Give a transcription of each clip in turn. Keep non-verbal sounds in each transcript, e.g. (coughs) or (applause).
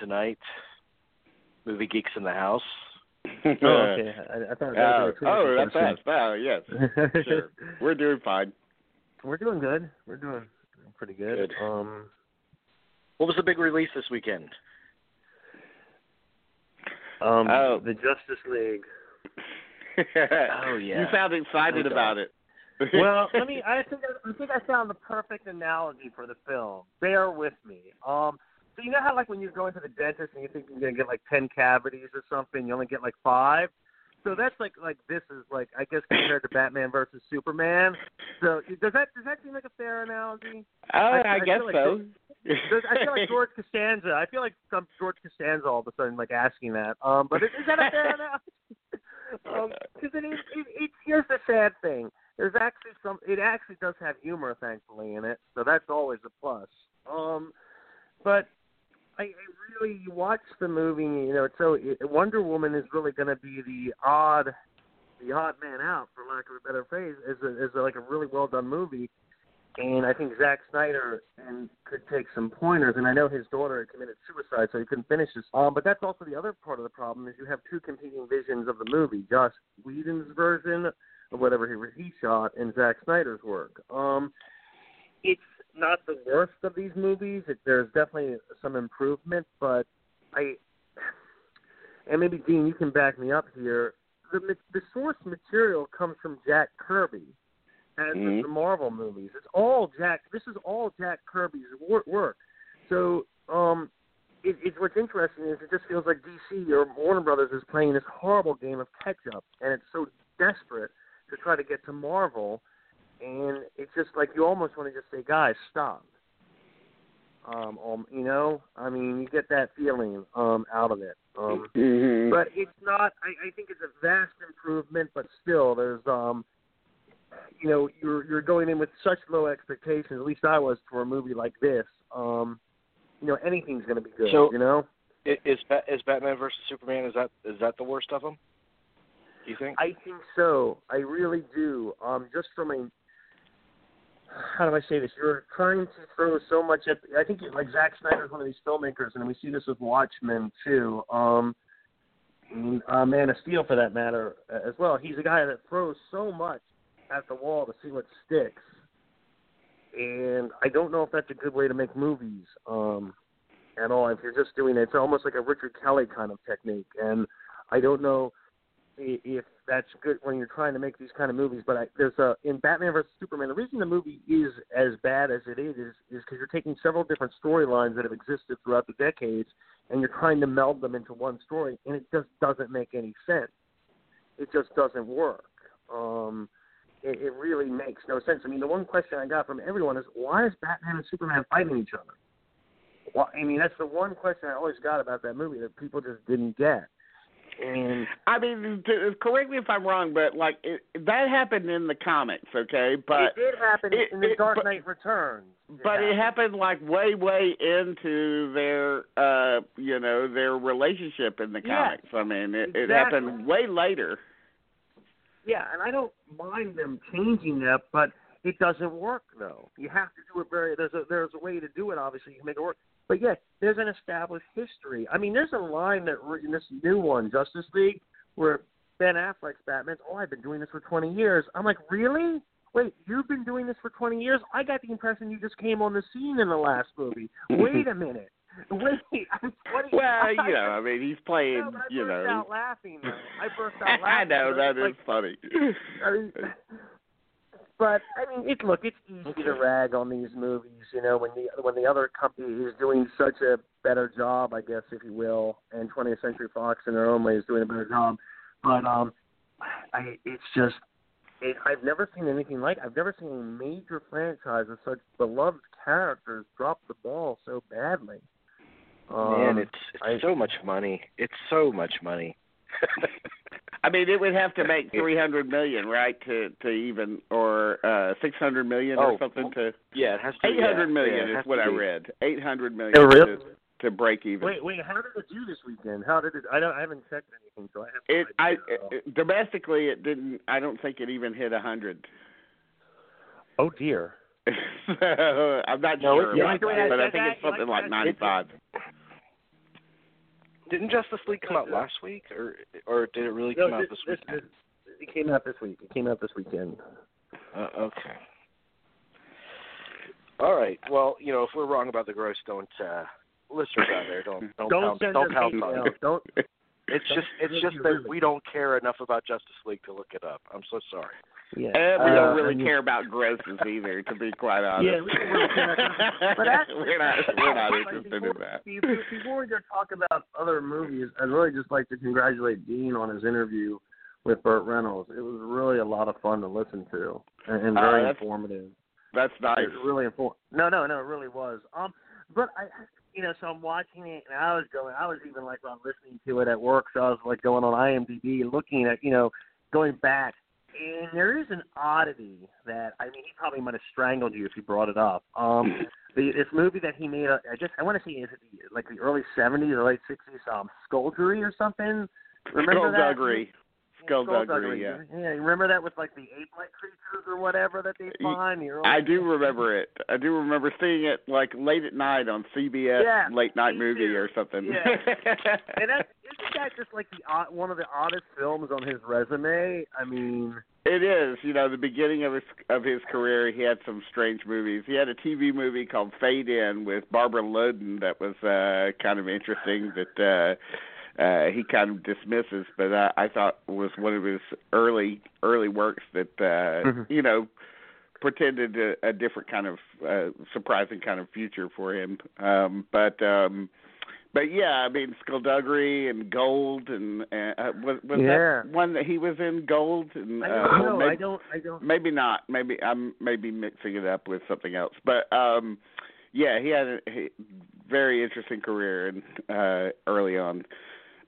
tonight? Movie geeks in the house. (laughs) oh, okay. I, I thought. Oh, oh, that's us. Oh, yes. (laughs) Sure. We're doing fine. We're doing good. We're doing pretty good. Good. Um, What was the big release this weekend? um, Oh. the Justice League. (laughs) Oh, yeah. You sound excited about it. well, let me. I think I, I think I found the perfect analogy for the film. Bear with me. Um, so you know how like when you go into the dentist and you think you're gonna get like ten cavities or something, you only get like five. So that's like like this is like I guess compared to Batman versus Superman. So does that does that seem like a fair analogy? Oh, I- I, I guess like so. I feel like George Costanza. I feel like some George Costanza all of a sudden like asking that. Um, but is, is that a fair (laughs) analogy? Because it is. It, it, here's the sad thing. There's actually some. It actually does have humor, thankfully, in it. So that's always a plus. Um, but I, I really watch the movie. You know, so Wonder Woman is really going to be the odd, the odd man out, for lack of a better phrase, as a, as a, like a really well done movie. And I think Zack Snyder and could take some pointers. And I know his daughter committed suicide, so he couldn't finish this. Um, but that's also the other part of the problem is you have two competing visions of the movie: Joss Whedon's version of whatever he he shot, and Zack Snyder's work. Um, it's not the worst of these movies. It, there's definitely some improvement, but I and maybe Dean, you can back me up here. The the source material comes from Jack Kirby, as Mhm. the Marvel movies. It's all Jack. This is all Jack Kirby's work. So, um, it, it, what's interesting is it just feels like DC or Warner Brothers is playing this horrible game of catch up, and it's so desperate to try to get to Marvel, and it's just like you almost want to just say, guys, stop. Um, um, you know, I mean, you get that feeling um out of it. Um, (laughs) Mhm. but it's not. I, I think it's a vast improvement, but still, there's um, you know, you're you're going in with such low expectations. At least I was for a movie like this. Um, you know, anything's going to be good. So- you know, Is is Batman versus Superman? Is that is that the worst of them? Do you think? I think so. I really do. Um, just from a how do I say this? You're trying to throw so much at. I think like Zack Snyder is one of these filmmakers, and we see this with Watchmen too. Um, uh, Man of Steel, for that matter, as well. He's a guy that throws so much at the wall to see what sticks. And I don't know if that's a good way to make movies um, at all. If you're just doing it, it's almost like a Richard Kelly kind of technique. And I don't know if that's good when you're trying to make these kind of movies. But I, there's a in Batman vs Superman. The reason the movie is as bad as it is is because you're taking several different storylines that have existed throughout the decades, and you're trying to meld them into one story, and it just doesn't make any sense. It just doesn't work. Um, it, it really makes no sense. I mean, the one question I got from everyone is why is Batman and Superman fighting each other? Well, I mean, that's the one question I always got about that movie that people just didn't get. And I mean, to, correct me if I'm wrong, but like it, that happened in the comics, okay? But it did happen it- in The it- Dark but- Knight Returns. but it happened like way, way into their, uh, you know, their relationship in the Yeah, comics. I mean, it, it happened way later. Yeah, and I don't mind them changing that, but it doesn't work though. You have to do it very. There's a there's a way to do it. Obviously, you can make it work. But yeah, there's an established history. I mean, there's a line that in this new one, Justice League, where Ben Affleck's Batman's. Oh, I've been doing this for 20 years. I'm like, really? Wait, you've been doing this for 20 years? I got the impression you just came on the scene in the last movie. (laughs) Wait a minute. Wait, (laughs) I'm 20. Well, (laughs) you know, I mean, he's playing, No, but I you burst know. out laughing. Though. I burst out laughing. I know that is like, funny. I mean, but I mean, it look, it's easy to rag on these movies, you know, when the when the other company is doing such a better job, I guess, if you will, and 20th Century Fox in their own way is doing a better job. But um, I it's just. It, I've never seen anything like. I've never seen a major franchise with such beloved characters drop the ball so badly. Um, Man, it's it's I- so much money. It's so much money. (laughs) I mean, it would have to make three hundred million, right, to to even or uh six hundred million or Oh, something to yeah, it has to. eight hundred yeah, million yeah, it is has what I be. read. Eight hundred million Oh, really? to, to break even. Wait, wait. How did it do this weekend? How did it? I don't. I haven't checked anything, so I have. no It I idea. it, domestically it didn't. I don't think it even hit a hundred. oh dear. so (laughs) I'm not No, sure, it's- about like that, but I think it's something like like that? 95. Didn't Justice League come out last week, or or did it really No, come out this, this weekend? this, it came out this week. It came out this weekend. Uh, okay. All right. Well, you know, if we're wrong about the gross, don't uh listeners out there don't don't Don't pound, don't pound on it. (laughs) Don't. It's just it's don't just that we don't care enough about Justice League to look it up. I'm so sorry. Yeah. And we Uh, don't really care about grosses either, to be quite honest. Yeah, we don't really care about- (laughs) But actually, we're not we're not interested before, in that. Before, we go talk about other movies, I'd really just like to congratulate Dean on his interview with Burt Reynolds. It was really a lot of fun to listen to and, and Oh, very that's- informative. That's nice. It really important. No, no, no, it really was. Um, but I, you know, so I'm watching it, and I was going. I was even like on listening to it at work, so I was like going on IMDb, looking at, you know, going back, and there is an oddity that I mean, he probably might have strangled you if you brought it up. Um, (laughs) the, this movie that he made, uh, I just I want to say is it the, like the early '70s or late '60s, um, Skullduggery or something. Remember that? Skullduggery. Skullduggery, yeah. Yeah, you remember that with like the ape-like creatures or whatever that they find. Early I do remember it. I do remember seeing it like late at night on CBS Yeah, late night movie too. or something. Yeah. (laughs) And that, isn't that just like the odd, one of the oddest films on his resume? I mean, It is, you know, the beginning of his of his career. He had some strange movies. He had a TV movie called Fade In with Barbara Loden that was uh kind of interesting. That uh uh he kind of dismisses, but uh, I thought was one of his early early works that uh Mhm. you know pretended a, a different kind of uh surprising kind of future for him. Um But um but yeah, I mean Skullduggery and Gold and uh, was was Yeah. that one that he was in Gold and I uh, don't or know. maybe, I don't. I don't. maybe not. Maybe I'm maybe mixing it up with something else. But um yeah, he had a he, very interesting career and uh early on.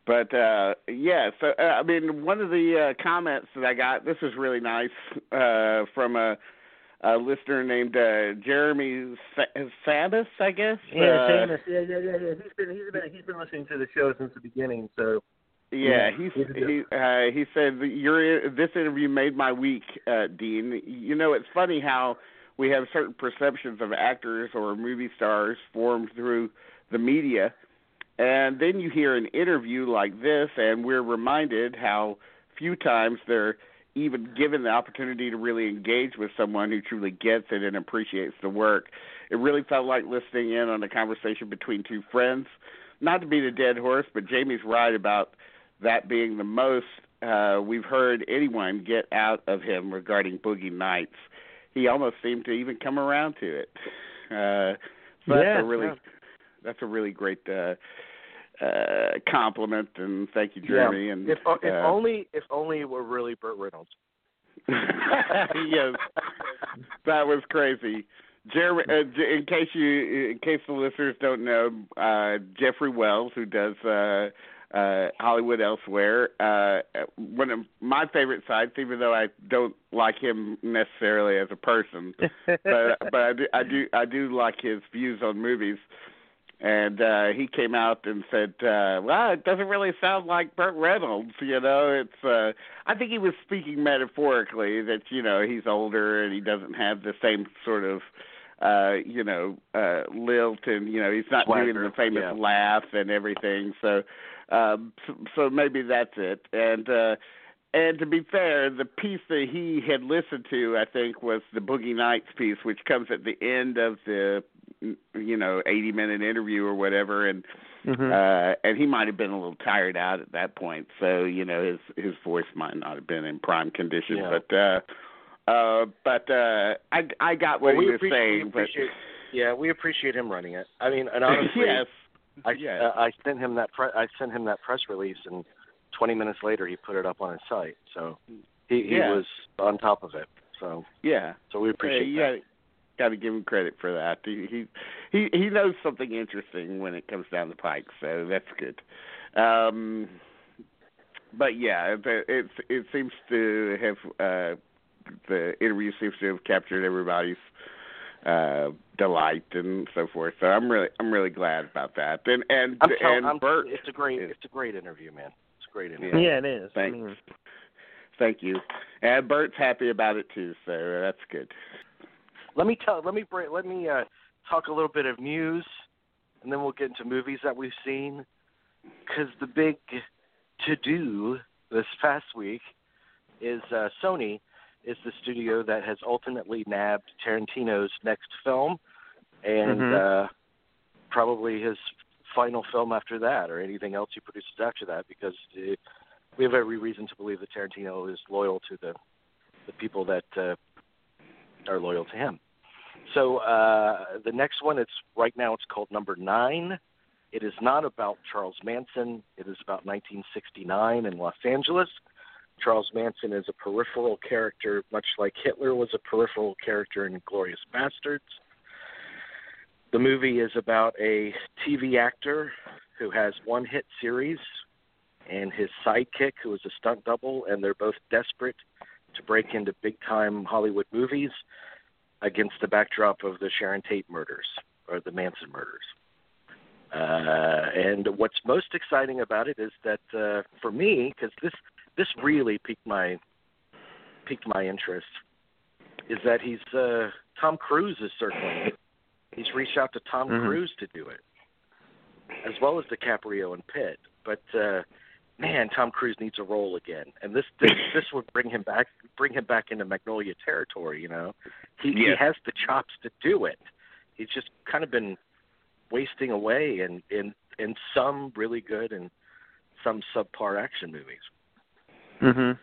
But uh yeah, so uh, I mean one of the uh comments that I got this was really nice uh from a a listener named uh Jeremy Sa- Sabas, I guess. Yeah, uh, Yeah, yeah, yeah, yeah. He's been he's been he's been listening to the show since the beginning. So Yeah, Yeah, he's he's a good- he uh he said your this interview made my week, uh Dean. You know, it's funny how we have certain perceptions of actors or movie stars formed through the media and then you hear an interview like this and we're reminded how few times they're even given the opportunity to really engage with someone who truly gets it and appreciates the work. It really felt like listening in on a conversation between two friends. Not to beat a dead horse, but Jamie's right about that being the most uh, we've heard anyone get out of him regarding Boogie Nights. He almost seemed to even come around to it. Uh, so that's a really yeah. that's a really great uh, uh, compliment, and thank you, Jeremy. And If if uh, only if only it were really Burt Reynolds. (laughs) (laughs) yes, that was crazy. Jeremy, uh, in case you, in case the listeners don't know, uh, Jeffrey Wells, who does uh, uh, Hollywood Elsewhere, uh, one of my favorite sites, even though I don't like him necessarily as a person, but but I do I do I do like his views on movies. And uh he came out and said, uh, "Well, it doesn't really sound like Burt Reynolds, you know. It's uh I think he was speaking metaphorically that, you know, he's older and he doesn't have the same sort of uh, you know, uh lilt and you know, he's not doing the famous yeah. laugh and everything. So um so, so maybe that's it. And uh and to be fair, the piece that he had listened to, I think, was the Boogie Nights piece, which comes at the end of the, you know, eighty-minute interview or whatever, and Mhm. uh, and he might have been a little tired out at that point, so you know his his voice might not have been in prime condition. Yeah. But uh, uh, but uh, I I got what Well, he was saying. but yeah, we appreciate him running it. I mean, and (laughs) honestly, yes, I yes. uh, I sent him that pre- I sent him that press release, and 20 minutes later he put it up on his site. So he he Yeah. was on top of it. So yeah. so we appreciate yeah, that. Got to give him credit for that. He, he he knows something interesting when it comes down the pike, so that's good. Um, but yeah, it it, it seems to have uh, the interview seems to have captured everybody's uh delight and so forth. So I'm really I'm really glad about that. And and I'm telling and I'm, Burt, it's a great is- it's a great interview, man. It's a great interview. Yeah, it is. I Thanks. mean, thank you. And Burt's happy about it too, so that's good. let me tell. Let me break. Let me uh, talk a little bit of news, and then we'll get into movies that we've seen. Because the big to do this past week is uh, Sony is the studio that has ultimately nabbed Tarantino's next film, and Mhm. uh, probably his final film after that, or anything else he produces after that, because uh, we have every reason to believe that Tarantino is loyal to the the people that uh, are loyal to him. So uh, the next one, it's right now it's called Number Nine. It is not about Charles Manson. It is about 1969 in Los Angeles. Charles Manson is a peripheral character, much like Hitler was a peripheral character in Glorious Bastards. The movie is about a TV actor who has one hit series and his sidekick, who is a stunt double, and they're both desperate to break into big time Hollywood movies against the backdrop of the Sharon Tate murders or the Manson murders. Uh, and what's most exciting about it is that uh, for me, because this this really piqued my piqued my interest, is that he's uh, Tom Cruise is circling. He's reached out to Tom Mhm. Cruise to do it, as well as DiCaprio and Pitt. But uh, man, Tom Cruise needs a role again, and this this (laughs) this would bring him back bring him back into Magnolia territory. You know, he he has the chops to do it. He's just kind of been wasting away in in in some really good and some subpar action movies. Mhm.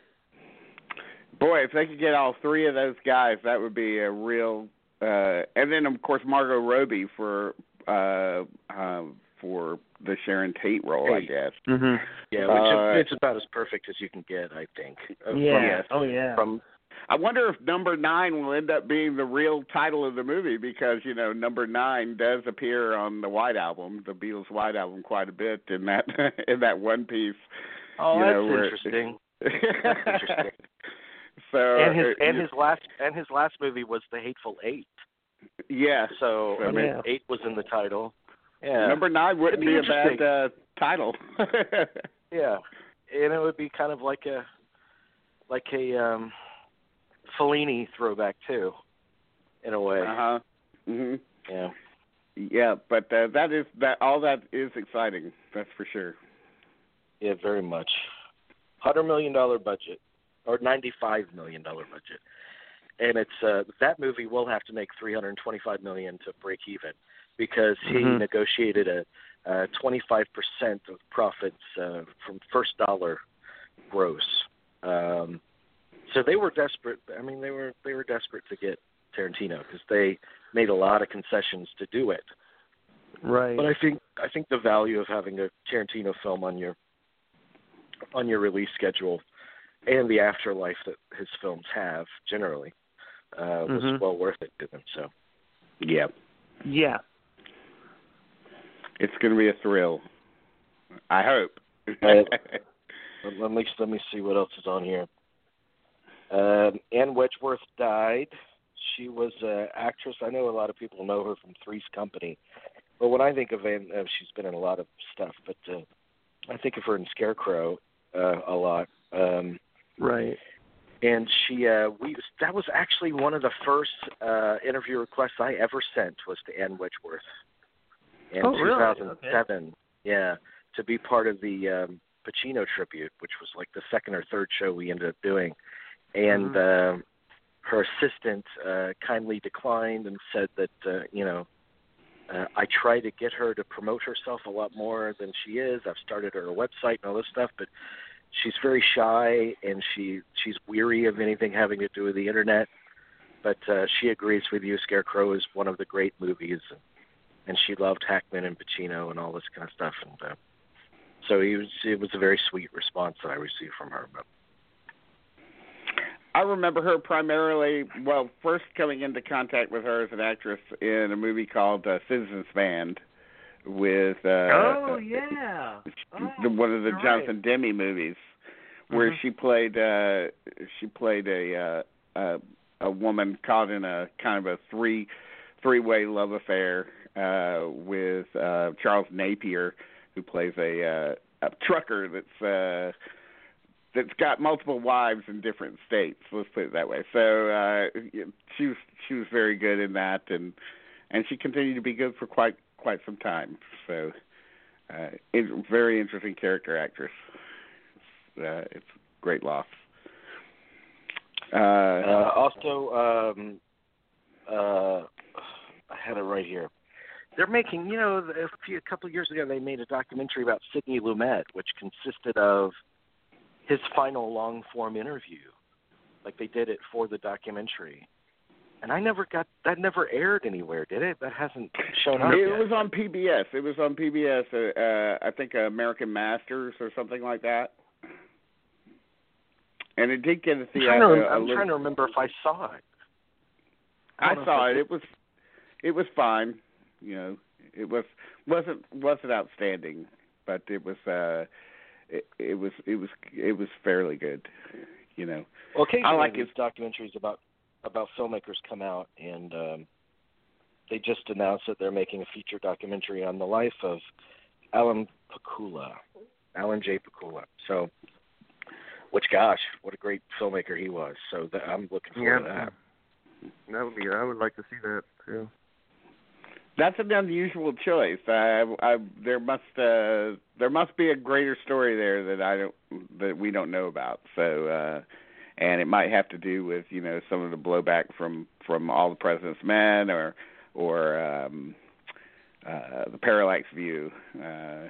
Boy, if they could get all three of those guys, that would be a real. Uh And then of course Margot Robbie for uh, uh for the Sharon Tate role, I Tate. guess. Mhm. Yeah, which Uh, is, it's about as perfect as you can get, I think. Uh, from- Yeah. Oh yeah. From I wonder if number nine will end up being the real title of the movie because you know number nine does appear on the White Album, the Beatles' White Album, quite a bit in that (laughs) in that one piece. oh, you that's know, where- interesting. (laughs) interesting. So and his uh, and his last and his last movie was The Hateful Eight. yeah. So I mean, Yeah. eight was in the title. Yeah. Number nine wouldn't It'd be, be a bad uh, title. (laughs) Yeah, and it would be kind of like a like a um Fellini throwback too, in a way. uh huh. hmm Yeah. Yeah, but uh, that is that. All that is exciting. That's for sure. Yeah, very much. Hundred million dollar budget, or ninety-five million dollar budget, and it's uh, that movie will have to make three hundred twenty-five million to break even, because he Mhm. negotiated a twenty-five percent of profits uh, from first dollar gross. Um, so they were desperate. I mean, they were they were desperate to get Tarantino because they made a lot of concessions to do it. Right. But I think I think the value of having a Tarantino film on your on your release schedule and the afterlife that his films have generally uh, was Mhm. well worth it to them. So Yeah, yeah. it's going to be a thrill. I hope. Well- (laughs) let let me let me see what else is on here. Um, Ann Wedgeworth died. She was an actress. I know a lot of people know her from Three's Company, but when I think of Anne, uh, she's been in a lot of stuff. But uh, I think of her in Scarecrow uh, a lot. Um, Right. and she uh we that was actually one of the first uh interview requests I ever sent was to Ann Wedgeworth in Oh, really? 2007 yeah to be part of the um Pacino tribute which was like the second or third show we ended up doing and Mhm. uh, her assistant uh kindly declined and said that uh you know uh, I try to get her to promote herself a lot more than she is. I've started her website and all this stuff, but she's very shy and she she's weary of anything having to do with the internet. But uh, she agrees with you. Scarecrow is one of the great movies, and she loved Hackman and Pacino and all this kind of stuff. And uh, so it was it was a very sweet response that I received from her. But I remember her primarily, well, first coming into contact with her as an actress in a movie called uh, Citizens Band with uh oh yeah. (laughs) the, one of the you're Jonathan Demme movies where Mhm. she played uh she played a uh a a woman caught in a kind of a three three way love affair uh with uh Charles Napier who plays a uh a trucker that's uh that's got multiple wives in different states. Let's put it that way. So uh, she was she was very good in that, and and she continued to be good for quite quite some time. So uh, it, very interesting character actress. Uh, it's great loss. Uh, uh, also, um, uh, I had it right here. They're making, you know, a, few, a couple of years ago, they made a documentary about Sidney Lumet, which consisted of his final long form interview. Like they did it for the documentary. And I never got that never aired anywhere, did it? That hasn't shown up. It yet. was on PBS. It was on PBS. Uh, uh, I think American Masters or something like that. And it did get a theater. I'm, trying to remember if I saw it. I, I saw I it. It was it was fine. You know, it was wasn't wasn't outstanding, but it was uh it, it was it was it was fairly good. You know. Well, occasionally I like his documentaries about about filmmakers come out and um they just announced that they're making a feature documentary on the life of Alan Pakula, Alan J. Pakula. So, which gosh, what a great filmmaker he was. So that, I'm looking forward Yeah. to that. That would be. I would like to see that too. That's an unusual choice. I, I, there must uh, there must be a greater story there that I don't that we don't know about. So, uh, and it might have to do with you know some of the blowback from from all the president's men or or um, uh, the parallax view. Uh,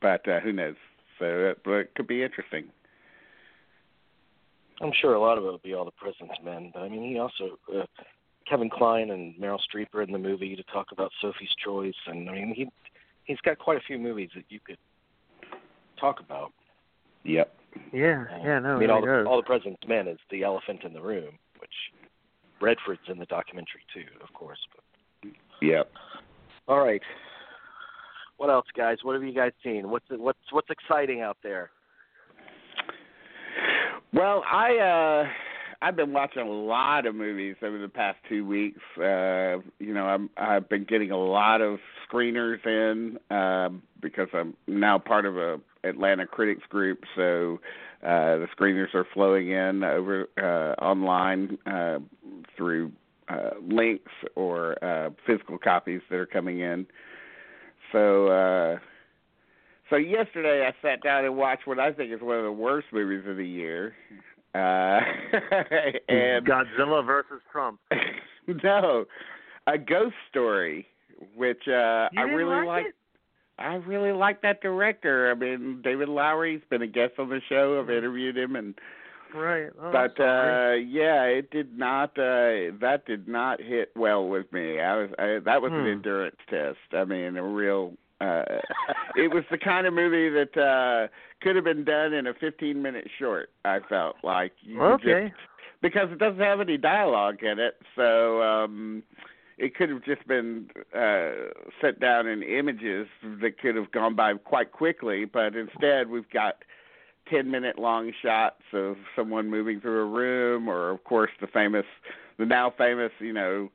but uh, who knows? So it, but it could be interesting. I'm sure a lot of it will be all the President's Men, but I mean, he also uh, Kevin Kline and Meryl Streep are in the movie to talk about Sophie's Choice, and I mean, he he's got quite a few movies that you could talk about. Yep. Yeah. Yeah. No. I mean, all the, all the President's Men is the elephant in the room, which Redford's in the documentary too, of course. But Yep. all right, what else, guys? What have you guys seen? What's what's what's exciting out there? Well, I uh I've been watching a lot of movies over the past two weeks. Uh you know, I'm I've been getting a lot of screeners in um because I'm now part of a Atlanta critics group, so uh the screeners are flowing in over uh online uh through uh links or uh physical copies that are coming in. So uh so yesterday I sat down and watched what I think is one of the worst movies of the year. Uh (laughs) and Godzilla versus Trump. (laughs) no, a ghost story, which uh I really like like. I really like that director. I mean, David Lowery's been a guest on the show. I've interviewed him, and Right. Oh, but uh yeah, it did not. uh That did not hit well with me. I was I, that was an Hmm. endurance test. I mean, a real. uh (laughs) It was the kind of movie that uh could have been done in a 15 minute short. I felt like you okay. just because it doesn't have any dialogue in it. So um it could have just been uh set down in images that could have gone by quite quickly, but instead we've got 10 minute long shots of someone moving through a room or of course the famous the now famous, you know,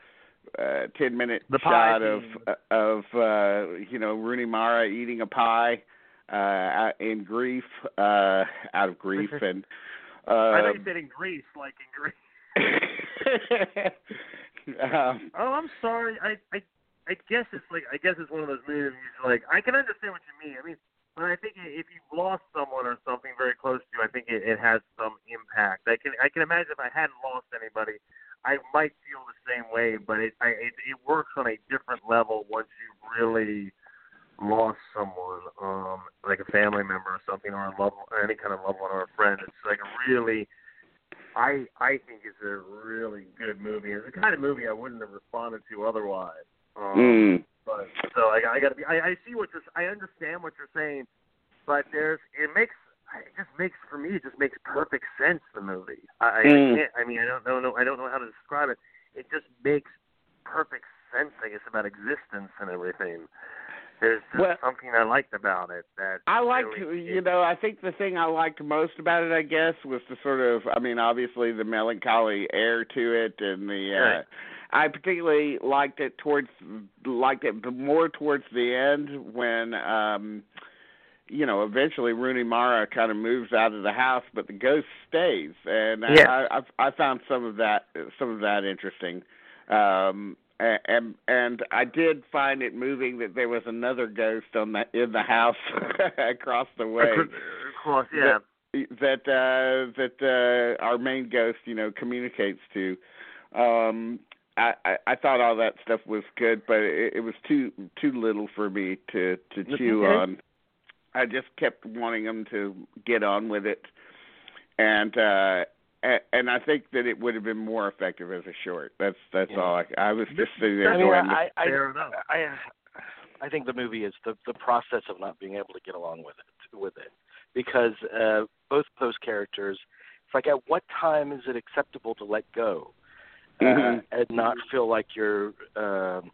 uh 10 minute The shot of of uh you know Rooney Mara eating a pie uh in grief uh out of grief and uh I thought you said in Greece, like in Greece. (laughs) um, Oh, I'm sorry. I I I guess it's like I guess it's one of those movies. Like I can understand what you mean. I mean, but I think if you've lost someone or something very close to you, I think it, it has some impact. I can I can imagine if I hadn't lost anybody, I might feel the same way. But it I, it, it works on a different level once you've really lost someone, um, like a family member or something, or a loved or any kind of loved one or a friend. It's like really. I I think it's a really good movie. It's the kind of movie I wouldn't have responded to otherwise. Um, mm, But so I, I got to be. I, I see what you're. I understand what you're saying, but there's. It makes. It just makes for me. It just makes perfect sense. The movie. I, Mm. I can't. I mean, I don't know. No I don't know how to describe it. It just makes perfect sense. I guess about existence and everything. There's just Well- something I liked about it that I liked, really, you know, I think the thing I liked most about it, I guess, was the sort of, I mean, obviously the melancholy air to it, and the. uh Right. I particularly liked it towards, liked it more towards the end when, um you know, eventually Rooney Mara kind of moves out of the house, but the ghost stays, and Yeah. I, I I found some of that some of that interesting. Um, and and I did find it moving that there was another ghost on the in the house (laughs) across the way Of course, yeah. that uh that uh our main ghost you know communicates to um I, I I thought all that stuff was good, but it, it was too too little for me to to chew Okay. on. I just kept wanting them to get on with it, and uh and I think that it would have been more effective as a short. That's that's Yeah. all. I, I was just sitting there I mean, going, I, I, Fair enough. I, I think the movie is the the process of not being able to get along with it with it because uh, both of those characters. It's like at what time is it acceptable to let go uh, Mhm. and not feel like you're um,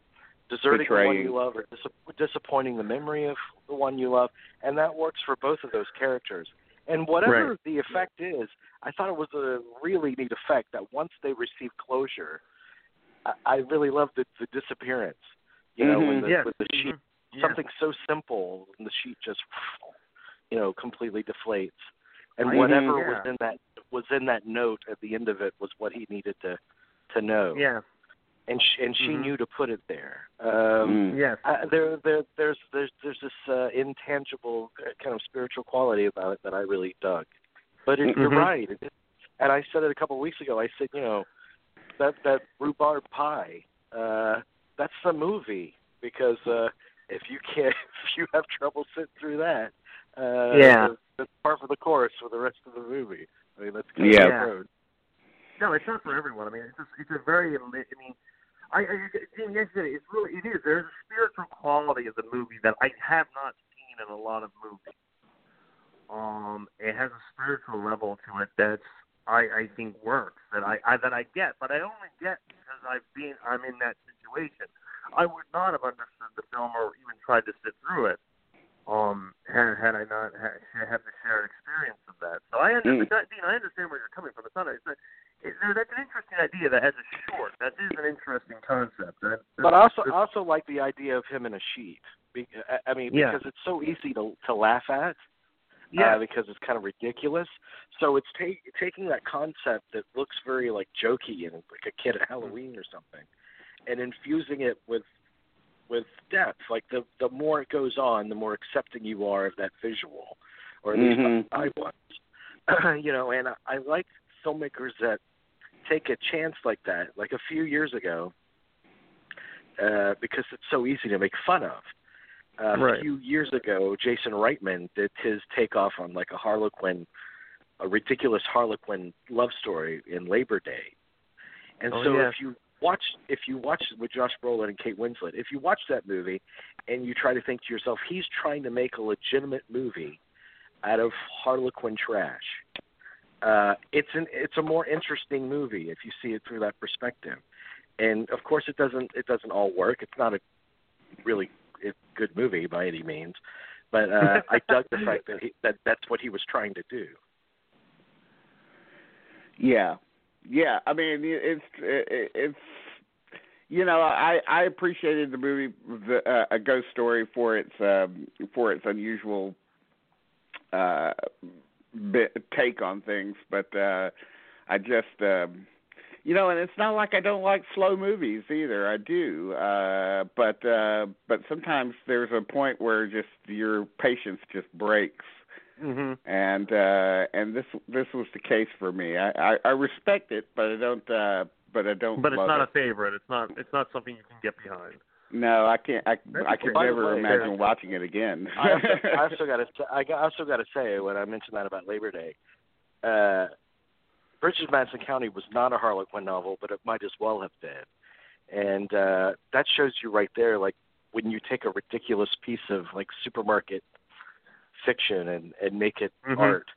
deserting the one you love or dis- disappointing the memory of the one you love, and that works for both of those characters. And whatever Right. the effect is, I thought it was a really neat effect that once they receive closure, I, I really loved the, the disappearance. You know, when Mhm. the, yeah. with the sheet, Mhm. Yeah. something so simple, and the sheet just, you know, completely deflates. And I- whatever yeah. was in that was in that note at the end of it was what he needed to to know. Yeah. And sh- and she Mhm. knew to put it there. Um, Mm. Yes. I, there, there, there's, there's, there's this uh, intangible kind of spiritual quality about it that I really dug. But it, you're Mhm. right, it, and I said it a couple of weeks ago. I said, you know, that that rhubarb pie, uh, that's the movie because uh, if you can't, (laughs) if you have trouble sitting through that, uh, Yeah. that's part of the course for the rest of the movie. I mean, that's kind Yeah. of Yeah. the road. No, it's not for everyone. I mean, it's just, it's a very. I mean, I, I Jim, yes, it is. Really it is. There's a spiritual quality of the movie that I have not seen in a lot of movies. Um, it has a spiritual level to it that's I I think works that I, I that I get, but I only get because I've been I'm in that situation. I would not have understood the film or even tried to sit through it um had had I not had, had the shared experience of that. So I understand, Dean, I understand where you're coming from. It's not it's a it, that's an interesting idea that as a short, that is an interesting concept. That, But I also, I also like the idea of him in a sheet. Be- I- I mean, Yeah. because it's so easy to to laugh at. yeah, uh, because it's kind of ridiculous. So it's ta- taking that concept that looks very like jokey and like a kid at Halloween or something, and infusing it with with depth. Like the the more it goes on, the more accepting you are of that visual, or at least Mhm. I was. (clears throat) you know, and I, I like filmmakers that take a chance like that. Like a few years ago, uh, because it's so easy to make fun of. Uh, Right. A few years ago, Jason Reitman did his takeoff on like a Harlequin, a ridiculous Harlequin love story in Labor Day. And Oh, so yeah. if you watch if you watch with Josh Brolin and Kate Winslet, if you watch that movie and you try to think to yourself, he's trying to make a legitimate movie out of Harlequin trash. Uh, it's an it's a more interesting movie if you see it through that perspective. And of course, it doesn't it doesn't all work. It's not a really good movie by any means, but uh, (laughs) I dug the fact that he, that that's what he was trying to do. Yeah, yeah. I mean, it's it- it's you know I I appreciated the movie the, uh, a ghost story for its um, for its unusual uh, bit, take on things, but uh, I just um, you know, and it's not like I don't like slow movies either. I do, uh, but uh, but sometimes there's a point where just your patience just breaks hmm and uh and this this was the case for me i i, I respect it but i don't uh but i don't but it's not it. a favorite. It's not. It's not something you can get behind. No i can't i i could never way, imagine watching it again I also, (laughs) got to I also got to say when I mentioned that about Labor Day, uh, Bridges Madison County was not a Harlequin novel, but it might as well have been, and uh, that shows you right there, like when you take a ridiculous piece of like supermarket fiction and and make it Mhm. art.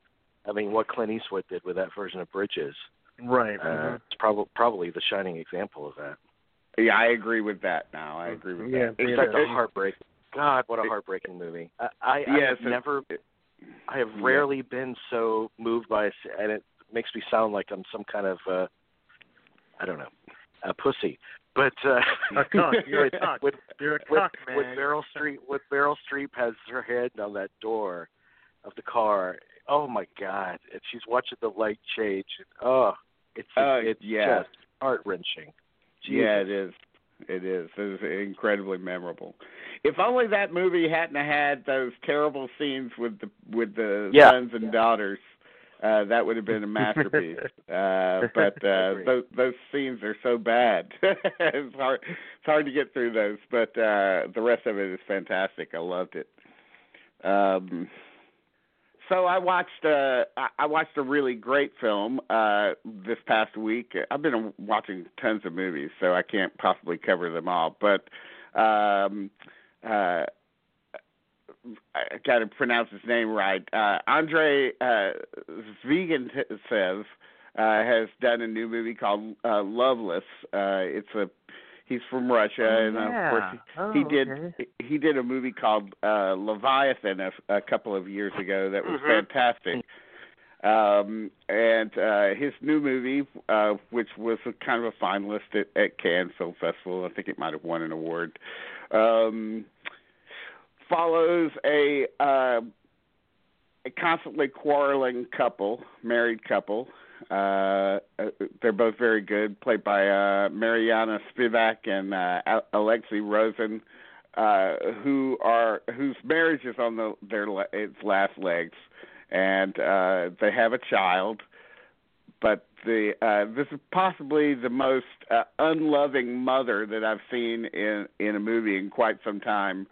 I mean, what Clint Eastwood did with that version of Bridges, Right. uh, mhm. it's probably probably the shining example of that. Yeah i agree with that now i agree with Yeah, that It's Yeah. such a heartbreak. God, what a heartbreaking movie. I I, I have it- never I have Yeah. rarely been so moved by a s and it makes me sound like I'm some kind of uh I don't know, a pussy. But uh, A cuck. (laughs) You're a with, cuck. with You're a with, man. with Meryl Streep, with Meryl Streep has her head on that door of the car. Oh my God! And she's watching the light change. And, oh, it's Uh, it's yeah. just heart wrenching. Yeah, it is. It is. It is incredibly memorable. If only that movie hadn't had those terrible scenes with the with the Yeah. sons and daughters, uh, that would have been a masterpiece. (laughs) uh, but uh, those those scenes are so bad. (laughs) it's hard. It's hard to get through those. But uh, the rest of it is fantastic. I loved it. Um, so I watched uh I- watched a really great film uh this past week. I've been watching tons of movies, so I can't possibly cover them all, but um uh I got to pronounce his name right. Uh Andre uh Zviagintsev uh has done a new movie called uh Loveless. Uh it's a he's from Russia Oh, and of yeah. course Oh, he did okay. he did a movie called uh Leviathan a, a couple of years ago that was Mhm. fantastic. Um and uh his new movie uh which was a kind of a finalist at, at Cannes Film Festival, I think it might have won an award. Um follows a uh a constantly quarreling couple, married couple. Uh, uh, they're both very good, played by uh, Mariana Spivak and uh, Alexei Rozin, uh, who are whose marriage is on the their its last legs, and uh, they have a child. But the uh, this is possibly the most uh, unloving mother that I've seen in in a movie in quite some time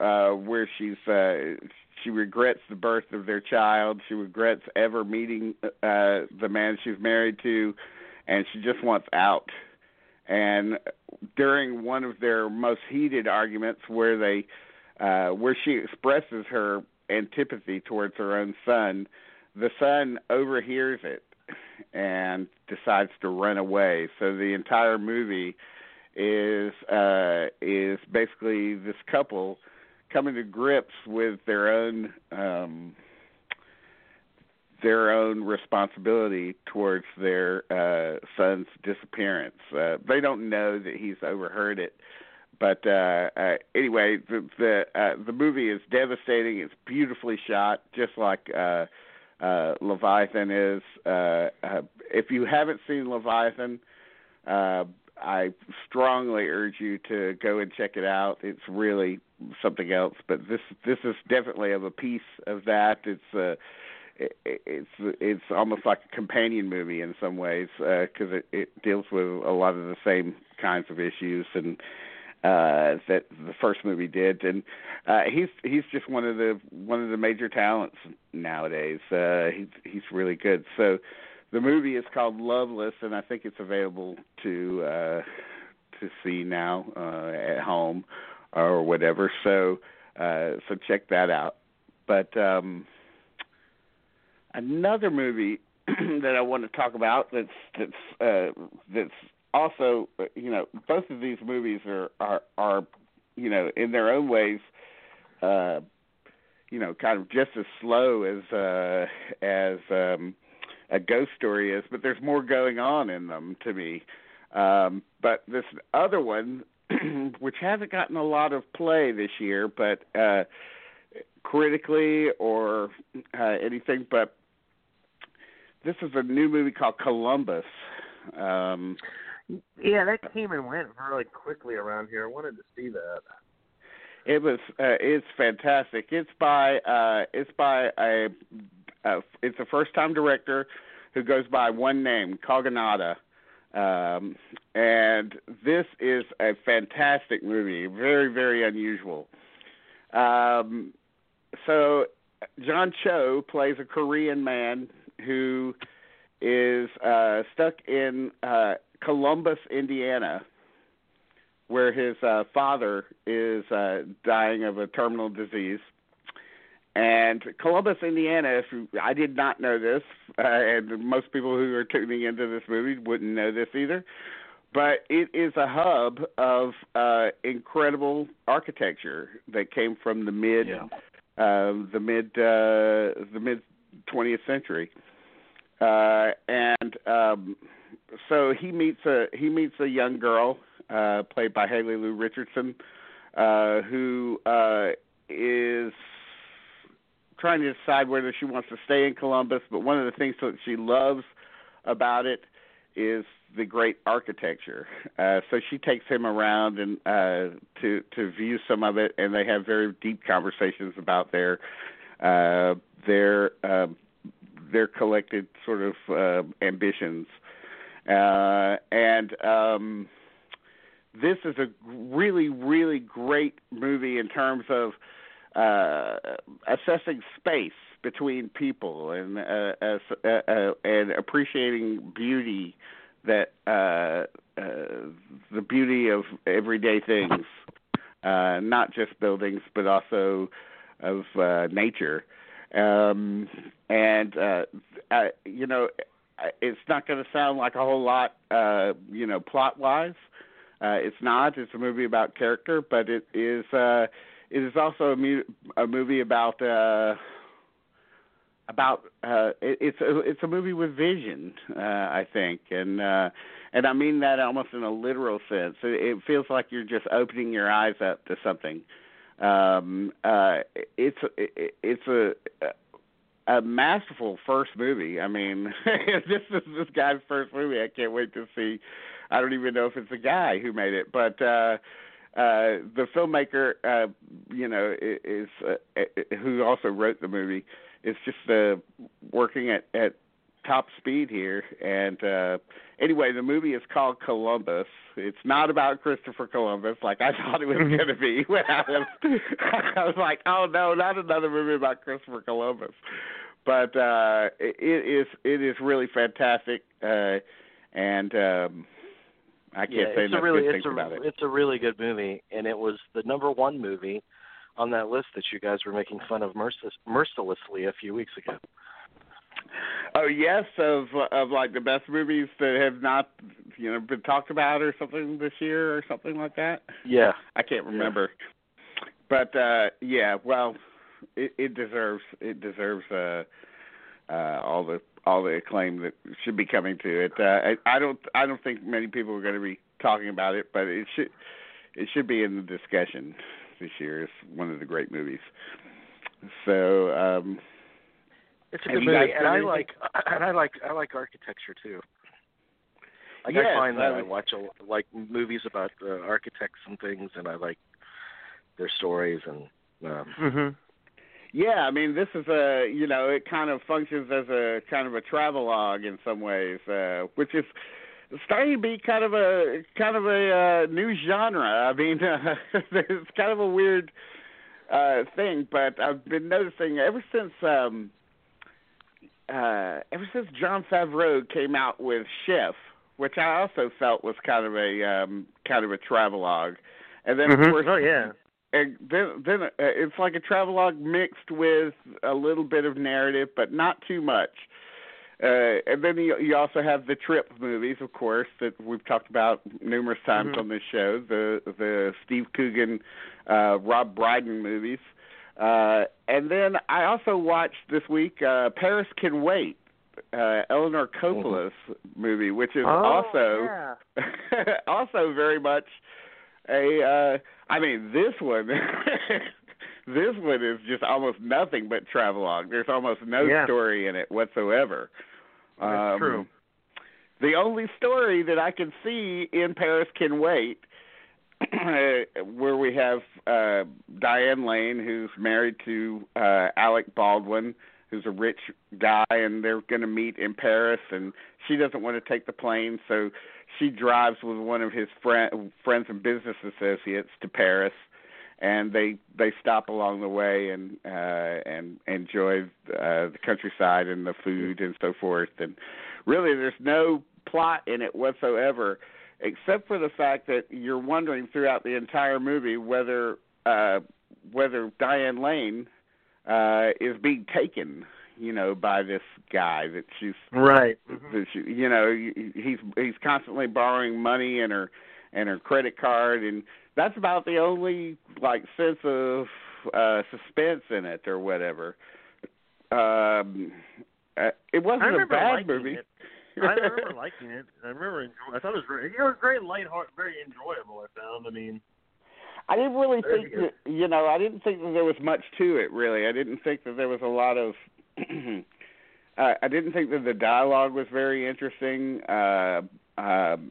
uh where she's uh she regrets the birth of their child. She regrets ever meeting uh the man she's married to and she just wants out. And during one of their most heated arguments where they uh where she expresses her antipathy towards her own son the son overhears it and decides to run away. So the entire movie is uh is basically this couple coming to grips with their own um their own responsibility towards their uh son's disappearance. Uh they don't know that he's overheard it. But uh, uh anyway, the the uh the movie is devastating. It's beautifully shot just like uh uh Leviathan is. Uh, uh if you haven't seen Leviathan, uh I strongly urge you to go and check it out. It's really something else, but this this is definitely of a piece of that. It's uh it, it's it's almost like a companion movie in some ways because it, it deals with a lot of the same kinds of issues and uh that the first movie did. And uh he's he's just one of the one of the major talents nowadays. Uh he's he's really good. So the movie is called Loveless, and I think it's available to uh, to see now uh, at home or whatever. So uh, so check that out. But um, another movie (clears throat) that I want to talk about that's that's uh, that's also you know both of these movies are are are you know in their own ways. Uh, you know, kind of just as slow as uh, as um, a ghost story is, but there's more going on in them to me. Um, but this other one, (clears throat) which hasn't gotten a lot of play this year, but uh, critically or uh, anything, but this is a new movie called Columbus. Um, Yeah, that came and went really quickly around here. I wanted to see that. It was. Uh, it's fantastic. It's by. Uh, it's by a. Uh, it's a first-time director who goes by one name, Kogonada. Um, and this is a fantastic movie. Very, very unusual. Um, so John Cho plays a Korean man who is uh, stuck in uh, Columbus, Indiana, where his uh, father is uh, dying of a terminal disease. And Columbus, Indiana, if you, I did not know this, uh, and most people who are tuning into this movie wouldn't know this either, but it is a hub of uh, incredible architecture that came from the mid Yeah. um, the mid uh, the mid 20th century, uh, and um, so he meets a he meets a young girl uh, played by Haley Lu Richardson, uh, who uh, is trying to decide whether she wants to stay in Columbus. But one of the things that she loves about it is the great architecture. Uh, so she takes him around and uh, to to view some of it, and they have very deep conversations about their uh, their uh, their collected sort of uh, ambitions. Uh, and um, this is a really, really great movie in terms of uh, assessing space between people and uh, uh, uh, and appreciating beauty that uh, the beauty of everyday things, uh, not just buildings, but also of nature. Um, and uh, I, you know, it's not going to sound like a whole lot, uh, you know, plot wise. Uh, it's not. It's a movie about character, but it is. It is also a, mu- a movie about. Uh, about uh it, it's a it's a movie with vision uh i think. And uh and i mean that almost in a literal sense. It, it feels like you're just opening your eyes up to something. Um uh it's it, it's a a masterful first movie. I mean (laughs) this is this guy's first movie. I can't wait to see. I don't even know if it's a guy who made it but uh uh the filmmaker uh you know is uh, who also wrote the movie is just uh working at at top speed here and uh anyway the movie is called Columbus. It's not about Christopher Columbus like I (laughs) thought it was Mm-hmm. going to be (laughs) when I was (laughs) I was like, "Oh no, not another movie about Christopher Columbus." But uh it, it is it is really fantastic uh and um I can't yeah, say it's enough a really good it's things a about it. it's a really good movie, and it was the number one movie on that list that you guys were making fun of mercil- mercilessly a few weeks ago. Oh yes, of of like the best movies that have not you know been talked about or something this year or something like that. Yeah, I can't remember. But uh yeah, well, it, it deserves it deserves uh uh all the all the acclaim that should be coming to it. Uh I, I don't I don't think many people are going to be talking about it, but it should it should be in the discussion this year. It's one of the great movies. So um it's a good movie, and I like (clears throat) and I like I like architecture too. Like Yes, I find that I I watch a, like movies about uh, architects and things, and I like their stories and. Um, Mhm. Yeah, I mean, this is a you know it kind of functions as a kind of a travelogue in some ways, uh, which is starting to be kind of a kind of a uh, new genre. I mean, uh, (laughs) it's kind of a weird uh, thing, but I've been noticing ever since um, uh, ever since Jon Favreau came out with Chef, which I also felt was kind of a um, kind of a travelogue, and then of Mhm. course Oh yeah. And then then uh, it's like a travelogue mixed with a little bit of narrative, but not too much. Uh, and then you, you also have the trip movies, of course, that we've talked about numerous times Mhm. on this show. The the Steve Coogan, uh, Rob Brydon movies. Uh, and then I also watched this week uh, Paris Can Wait, uh, Eleanor Coppola's movie, which is oh, also yeah. (laughs) also very much a uh I mean this one (laughs) this one is just almost nothing but travelogue. There's almost no Yeah. story in it whatsoever. That's um, true. The only story that I can see in Paris Can Wait (clears throat) where we have uh Diane Lane who's married to uh Alec Baldwin who's a rich guy and they're going to meet in Paris and she doesn't want to take the plane so she drives with one of his friend, friends and business associates to Paris and they they stop along the way and uh and enjoy uh the countryside and the food and so forth. And really there's no plot in it whatsoever except for the fact that you're wondering throughout the entire movie whether uh whether Diane Lane uh is being taken you know by this guy that she's Right. Mhm. that she, you know he's he's constantly borrowing money and her and her credit card and that's about the only like sense of uh suspense in it or whatever um uh, it wasn't a bad movie it. (laughs) I remember liking it. I remember enjoy- I thought it was very, you know, it was very lighthearted, very enjoyable. I found. I mean, I didn't really think that you know I didn't think that there was much to it really. I didn't think that there was a lot of. (clears throat) uh, I didn't think that the dialogue was very interesting, uh, um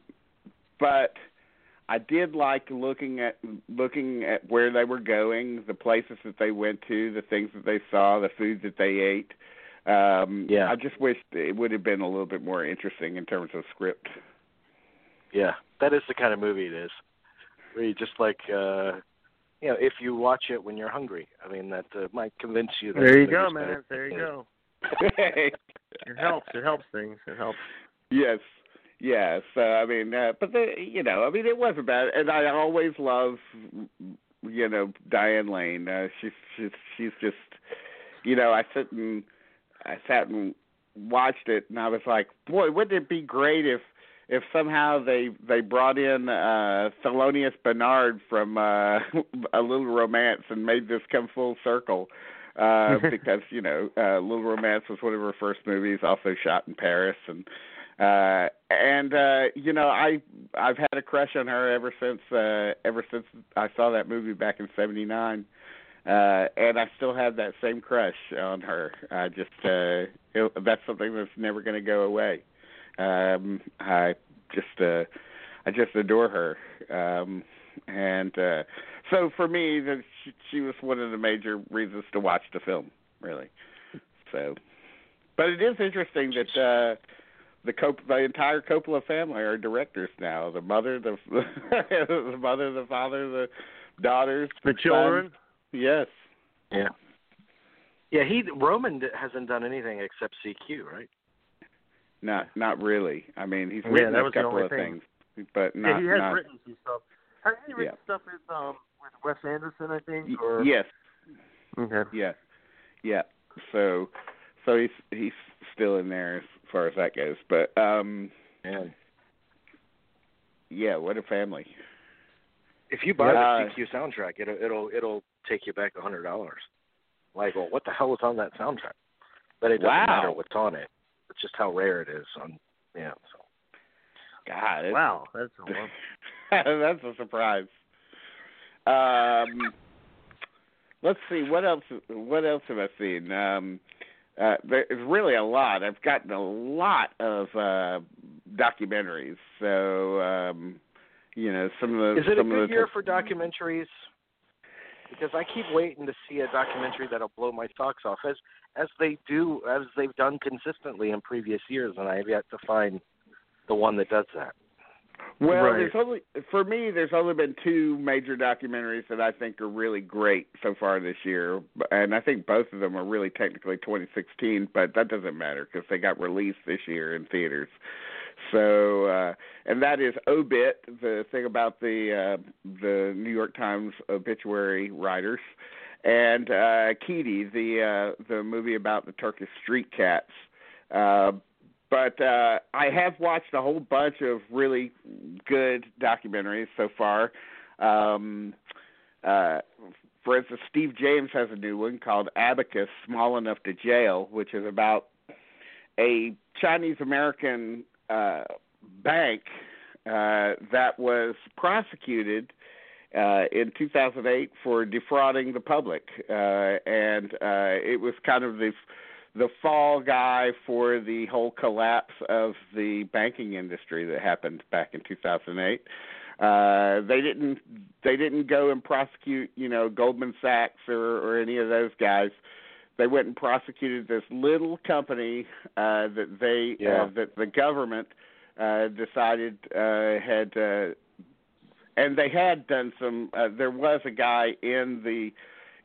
but I did like looking at looking at where they were going, the places that they went to, the things that they saw, the food that they ate. Um, Yeah. I just wished it would have been a little bit more interesting in terms of script. Yeah, that is the kind of movie it is. Where you just like, uh, you know, if you watch it when you're hungry, I mean, that uh, might convince you. That there you go, man. better. There you go. (laughs) It helps. It helps things. It helps. Yes, yes. Uh, I mean, uh, but the you know, I mean, it wasn't bad, and I always love, you know, Diane Lane. Uh, she's she's she's just, you know, I sit and I sat and watched it, and I was like, boy, wouldn't it be great if if somehow they they brought in uh Thelonious Bernard from uh (laughs) A Little Romance and made this come full circle uh (laughs) because you know uh Little Romance was one of her first movies also shot in Paris and uh and uh you know I I've had a crush on her ever since uh ever since I saw that movie back in 79 uh and I still have that same crush on her. I just uh it, that's something that's never going to go away um I just uh I just adore her um and uh so for me that she, she was one of the major reasons to watch the film really so but it is interesting that uh the Cop- the entire Coppola family are directors now. The mother, the (laughs) the mother, the father, the daughters, The sons. children. Yes. Yeah. Yeah, he Roman d- hasn't done anything except CQ, right? Not not really. I mean, he's Yeah, written that a was the couple only of thing. things, but not yeah, he has not. written some stuff. Has he written Yeah. stuff with um with Wes Anderson? I think. Or Yes. Okay. Yeah. Yeah. So so he's he's still in there as far as that goes. But um Man, yeah, what a family. if you buy Yeah. the CQ soundtrack, it'll it'll it'll take you back a hundred dollars. Like, well, what the hell was on that soundtrack? But it doesn't Wow. matter what's on it. It's just how rare it is. On yeah. So God, Wow, that's a. (laughs) That's a surprise. Um, let's see what else. What else have I seen? Um, uh, there's really a lot. I've gotten a lot of uh, documentaries. So um, you know, some of the is it a some of good the year for documentaries? Because I keep waiting to see a documentary that'll blow my socks off, as as they do, as they've done consistently in previous years, and I have yet to find the one that does that. Well, Right. there's only for me. There's only been two major documentaries that I think are really great so far this year, and I think both of them are really technically 2016, but that doesn't matter because they got released this year in theaters. So, uh, and that is Obit, the thing about the uh, the New York Times obituary writers, and uh, Kedi, the uh, the movie about the Turkish street cats. Uh, but uh, I have watched a whole bunch of really good documentaries so far. Um, uh, for instance, Steve James has a new one called Abacus Small Enough to Jail, which is about a Chinese American uh, bank uh, that was prosecuted uh, in 2008 for defrauding the public, uh, and uh, it was kind of the the fall guy for the whole collapse of the banking industry that happened back in 2008. Uh, they didn't they didn't go and prosecute you know Goldman Sachs or, or any of those guys. They went and prosecuted this little company uh, that they Yeah. uh, that the government uh, decided uh, had uh, and they had done some. Uh, there was a guy in the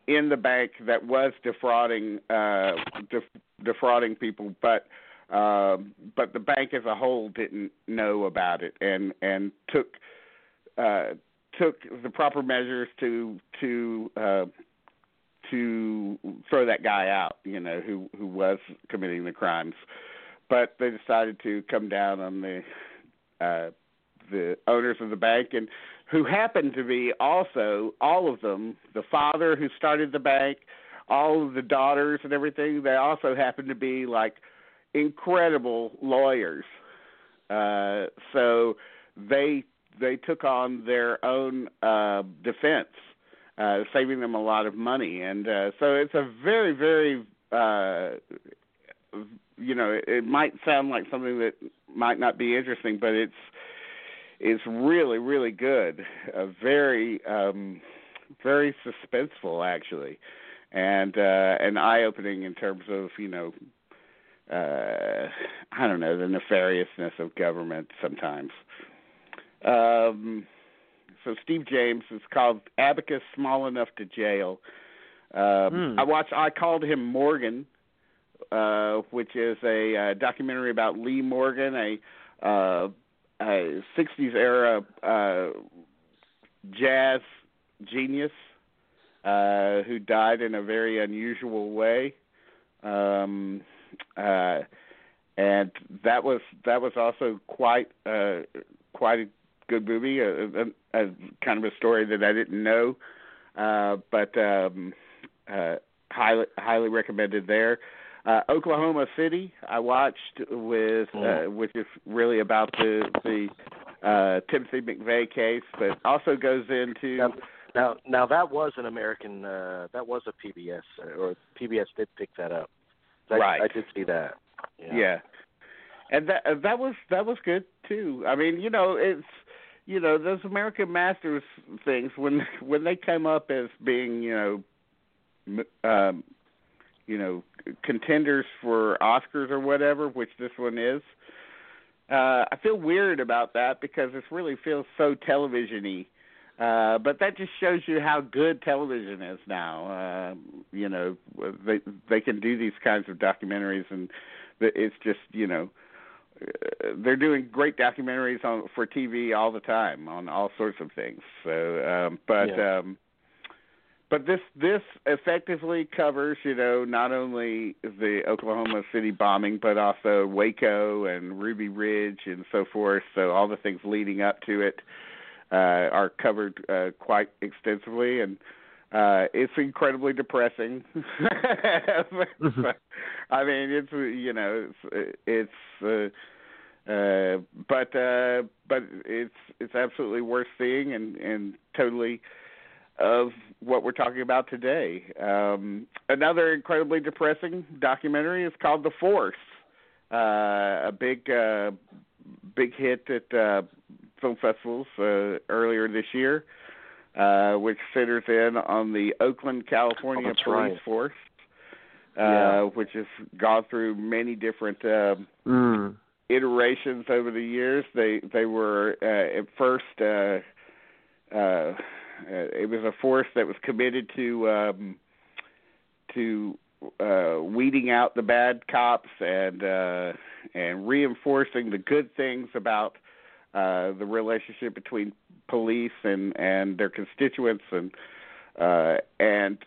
in the bank that was defrauding uh, def- defrauding people, but um, but the bank as a whole didn't know about it and and took uh, took the proper measures to to uh, to throw that guy out, you know, who who was committing the crimes. But they decided to come down on the uh, the owners of the bank and who happened to be also all of them the father who started the bank all of the daughters and everything they also happened to be like incredible lawyers Uh, so they they took on their own uh, defense, uh, saving them a lot of money, and uh, so it's a very very uh, you know it, it might sound like something that might not be interesting, but it's it's really really good, uh, very um, very suspenseful actually, and uh, and eye opening in terms of you know uh I don't know the nefariousness of government sometimes. Um, so Steve James is called Abacus Small Enough to Jail. Um, Hmm. I watched. I called him Morgan, uh, which is a uh, documentary about Lee Morgan, a uh, a '60s era uh, jazz genius uh, who died in a very unusual way. Um, uh, and that was that was also quite uh, quite a good movie, a, a, a kind of a story that I didn't know, uh, but um, uh, highly highly recommended there. Uh, Oklahoma City, I watched with, uh, which is really about the the uh, Timothy McVeigh case, but also goes into Now, now, now that was an American. Uh, that was a PBS, uh, or PBS did pick that up. I, Right. I did see that. Yeah. yeah. And that uh, that was that was good too. I mean, you know, it's you know those American Masters things when when they come up as being you know, um, you know, contenders for Oscars or whatever, which this one is. Uh, I feel weird about that because this really feels so television-y. Uh, but that just shows you how good television is now. Uh, you know, they they can do these kinds of documentaries, and it's just you know, uh, they're doing great documentaries on for TV all the time on all sorts of things. So, um, but Yeah. um, but this this effectively covers you know not only the Oklahoma City bombing, but also Waco and Ruby Ridge and so forth. So all the things leading up to it uh, are covered uh, quite extensively, and uh, it's incredibly depressing. (laughs) I mean, it's you know, it's it's. Uh, uh, but uh, but it's it's absolutely worth seeing and and totally of what we're talking about today. Um, another incredibly depressing documentary is called The Force, uh, a big uh, big hit at uh, film festivals uh, earlier this year, uh, which centers in on the Oakland, California Oh, police right. force, uh, Yeah. which has gone through many different. um Mm. iterations over the years. They they were uh, at first uh, uh, it was a force that was committed to um, to uh, weeding out the bad cops and uh, and reinforcing the good things about uh, the relationship between police and and their constituents and uh, and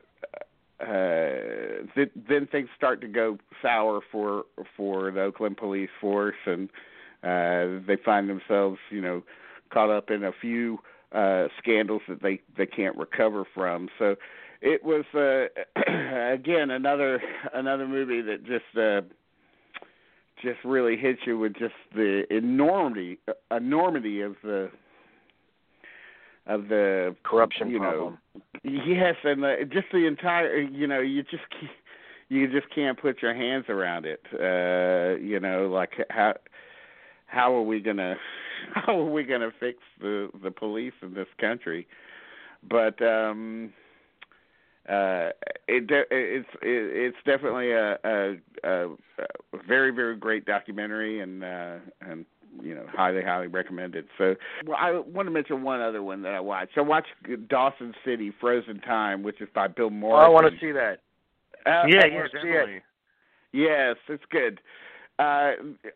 uh, th- then things start to go sour for for the Oakland police force, and uh, they find themselves, you know, caught up in a few uh, scandals that they they can't recover from. So it was uh, (clears throat) again another another movie that just uh, just really hits you with just the enormity enormity of the of the Corruption you problem. know yes and the, just the entire you know you just you just can't put your hands around it uh you know like how how are we going (laughs) to how are we going to fix the the police in this country but um uh it de- it's it, it's definitely a, a a very very great documentary and uh and you know highly highly recommended so well i want to mention one other one that i watched i watched dawson city frozen time which is by bill Oh, I want to see that. uh, yeah, yeah, see it. Yes, it's good. Uh,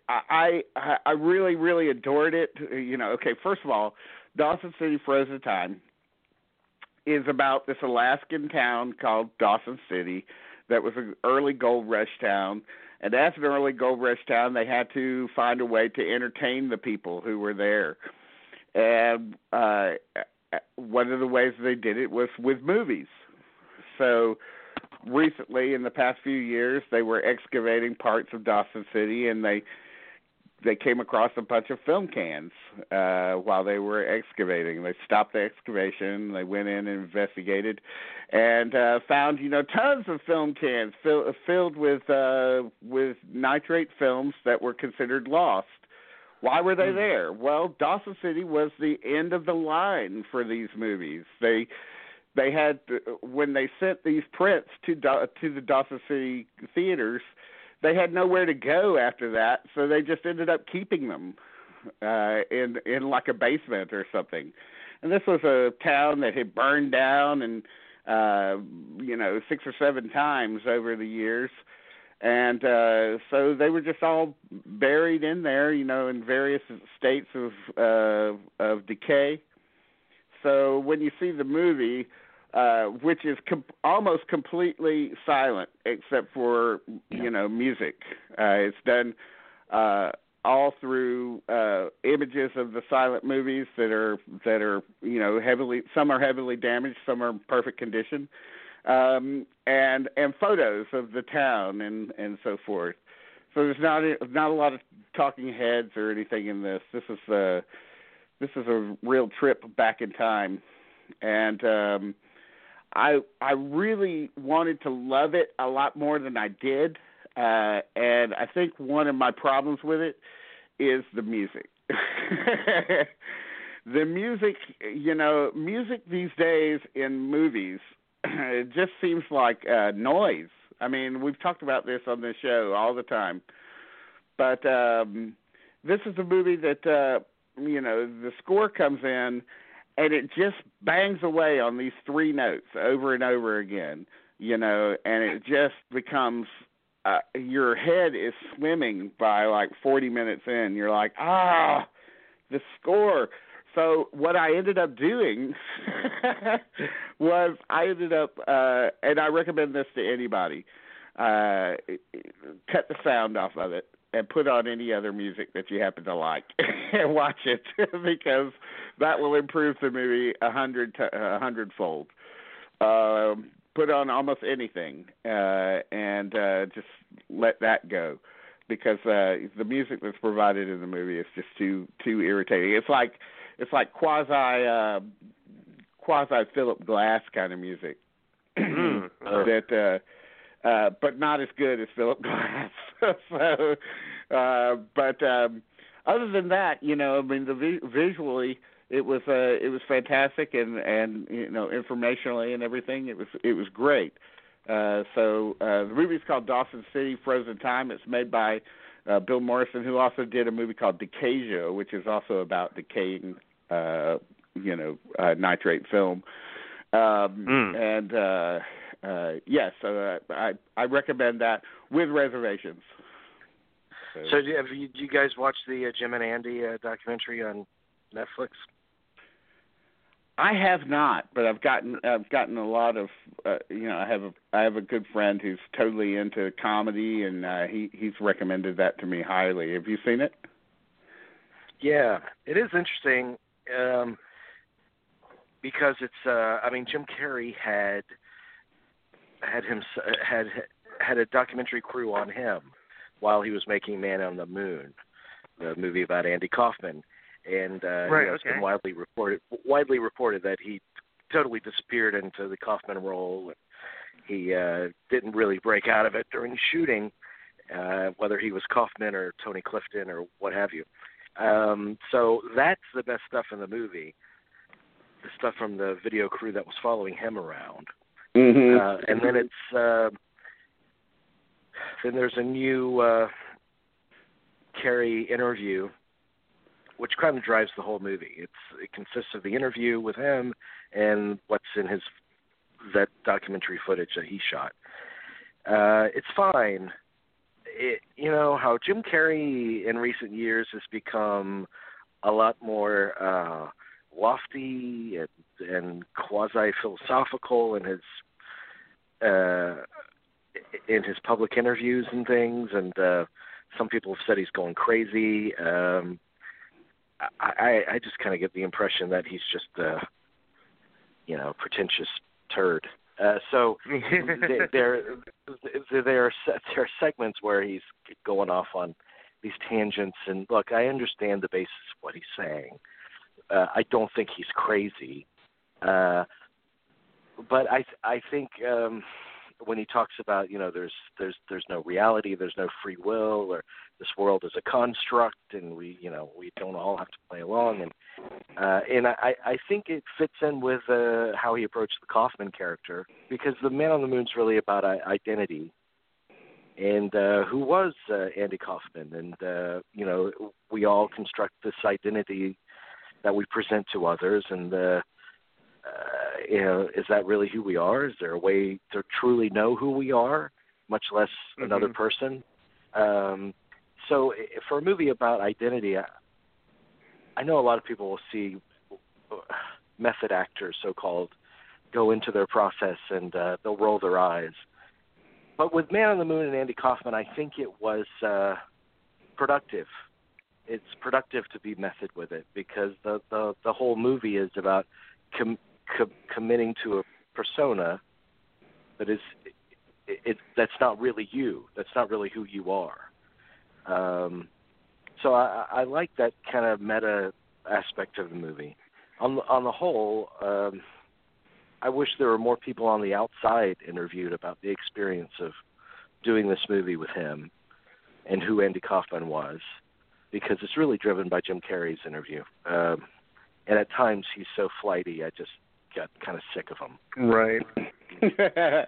I I I really really adored it. You know, okay. First of all, Dawson City Frozen Time is about this Alaskan town called Dawson City that was an early gold rush town. And as an early gold rush town, they had to find a way to entertain the people who were there. And uh, one of the ways they did it was with movies. So recently in the past few years they were excavating parts of Dawson City and they they came across a bunch of film cans uh while they were excavating. They stopped the excavation, they went in and investigated and uh found, you know, tons of film cans fill, filled with uh with nitrate films that were considered lost. Why were they mm. there? Well, Dawson City was the end of the line for these movies. They they had when they sent these prints to to the Dawson City theaters, they had nowhere to go after that, so they just ended up keeping them uh in in like a basement or something. And this was a town that had burned down and uh you know, six or seven times over the years. And uh so they were just all buried in there, you know, in various states of uh of decay. So when you see the movie, which is com- almost completely silent except for you know music. Uh, it's done uh, all through uh, images of the silent movies that are that are you know heavily some are heavily damaged, some are in perfect condition, um, and and photos of the town and and so forth. So there's not a, not a lot of talking heads or anything in this. This is a uh, this is a real trip back in time, and um, I I really wanted to love it a lot more than I did, uh, and I think one of my problems with it is the music. (laughs) the music, you know, music these days in movies, (clears throat) it just seems like uh, noise. I mean, we've talked about this on this show all the time, but um, this is a movie that uh, you know the score comes in and it just bangs away on these three notes over and over again, you know, and it just becomes uh, your head is swimming by like 40 minutes in. You're like, ah, the score. So what I ended up doing (laughs) was I ended up, uh, and I recommend this to anybody, uh, cut the sound off of it and put on any other music that you happen to like (laughs) and watch it (laughs) because that will improve the movie a hundred a hundredfold. Um, put on almost anything uh, and uh, just let that go because uh, the music that's provided in the movie is just too too irritating. It's like it's like quasi uh, quasi Philip Glass kind of music mm. (clears throat) that. Uh, uh, but not as good as Philip Glass. (laughs) so, uh, but um, other than that, you know, I mean, the vi- visually it was uh, it was fantastic and and you know informationally and everything it was it was great. Uh, so uh, the movie is called Dawson City Frozen Time. It's made by uh, Bill Morrison, who also did a movie called Decasia, which is also about decaying, uh, you know, uh, nitrate film. Um, mm. And uh, uh, yes, uh, I I recommend that with reservations. So, so do, you, have you, do you guys watch the uh, Jim and Andy uh, documentary on Netflix? I have not, but I've gotten I've gotten a lot of uh, you know I have a I have a good friend who's totally into comedy and uh, he he's recommended that to me highly. Have you seen it? Yeah, it is interesting um, because it's uh, I mean Jim Carrey had had him had had a documentary crew on him while he was making Man on the Moon, the movie about Andy Kaufman, and uh, right, you know, okay. it's been widely reported widely reported that he totally disappeared into the Kaufman role. He uh, didn't really break out of it during shooting, uh, whether he was Kaufman or Tony Clifton or what have you. Um, so that's the best stuff in the movie. The stuff from the video crew that was following him around. Mm-hmm. Uh, and then it's uh, then there's a new uh, Carrey interview, which kind of drives the whole movie. It's it consists of the interview with him and what's in his that documentary footage that he shot. Uh, it's fine. It, you know how Jim Carrey in recent years has become a lot more uh, lofty and, and quasi philosophical in his uh, in his public interviews and things, and uh, some people have said he's going crazy. Um, I, I just kind of get the impression that he's just a, you know, pretentious turd. Uh, so (laughs) there, there, there are there are segments where he's going off on these tangents. And look, I understand the basis of what he's saying. Uh, I don't think he's crazy, uh, but I I think um, when he talks about you know there's there's there's no reality, there's no free will, or this world is a construct, and we you know we don't all have to play along, and uh, and I I think it fits in with uh, how he approached the Kaufman character because the Man on the Moon's really about uh, identity. And uh, who was uh, Andy Kaufman. And uh, you know, we all construct this identity that we present to others, and uh, uh, you know, is that really who we are? Is there a way to truly know who we are, much less mm-hmm. another person? Um, so, for a movie about identity, I, I know a lot of people will see method actors, so-called, go into their process and uh, they'll roll their eyes but with Man on the Moon and Andy Kaufman, I think it was uh, productive. It's productive to be method with it because the the, the whole movie is about com, com, committing to a persona that is it, it that's not really you. That's not really who you are. Um, so I, I like that kind of meta aspect of the movie. On the, on the whole, um, I wish there were more people on the outside interviewed about the experience of doing this movie with him and who Andy Kaufman was, because it's really driven by Jim Carrey's interview. Um, and at times he's so flighty, I just got kind of sick of him. Right. (laughs)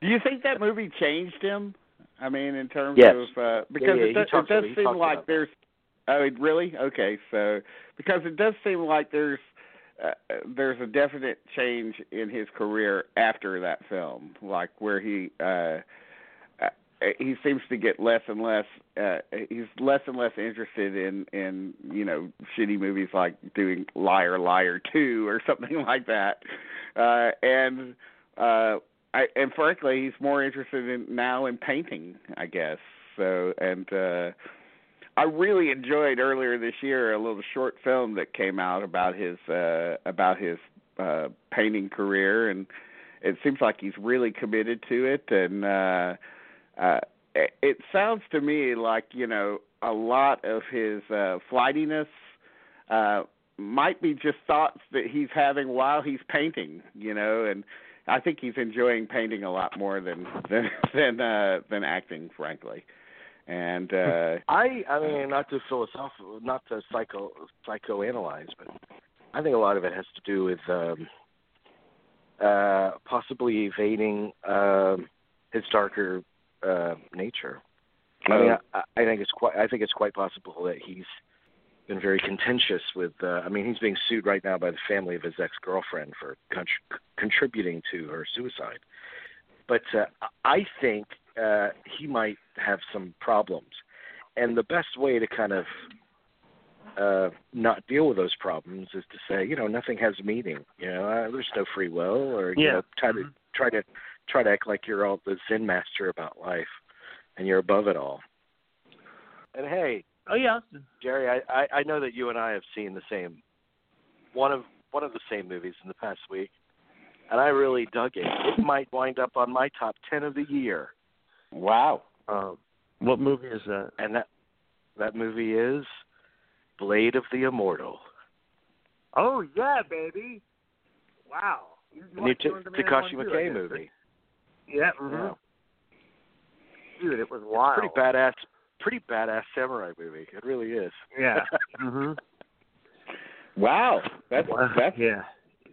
Do you think that movie changed him? I mean, in terms yes. of uh, because yeah, yeah, it, does, it does seem like there's. Oh, really? Okay, so because it does seem like there's uh, there's a definite change in his career after that film, like where he uh, he seems to get less and less. Uh, he's less and less interested in in you know shitty movies like doing Liar Liar Two or (laughs) something like that, uh, and uh, I and frankly he's more interested in now in painting, I guess. So and. uh I really enjoyed earlier this year a little short film that came out about his uh about his uh painting career and it seems like he's really committed to it and uh uh it sounds to me like, you know, a lot of his uh flightiness uh might be just thoughts that he's having while he's painting, you know, and I think he's enjoying painting a lot more than (laughs) than than uh than acting, frankly. And uh (laughs) I I mean not to philosophical not to psycho psychoanalyze, but I think a lot of it has to do with um uh possibly evading um his darker uh nature. I mean I, I think it's quite I think it's quite possible that he's been very contentious with uh I mean he's being sued right now by the family of his ex-girlfriend for contr- contributing to her suicide. But uh I think uh, he might have some problems. And the best way to kind of uh, not deal with those problems is to say, you know, nothing has meaning. You know, uh, there's no free will, or you yeah. know, try to mm-hmm. try to try to act like you're all the Zen master about life, and you're above it all. And hey, oh yeah, Jerry, I, I I know that you and I have seen the same one of one of the same movies in the past week, and I really dug it. It might wind up on my top ten of the year. Wow. Um, what movie is that? And that that movie is Blade of the Immortal. Oh yeah, baby! Wow. You the new t- Takashi Miike movie. Yeah. Mm-hmm. yeah. Dude, it was wild. It's pretty badass. Pretty badass samurai movie. It really is. Yeah. (laughs) mhm. Wow. That's that's yeah.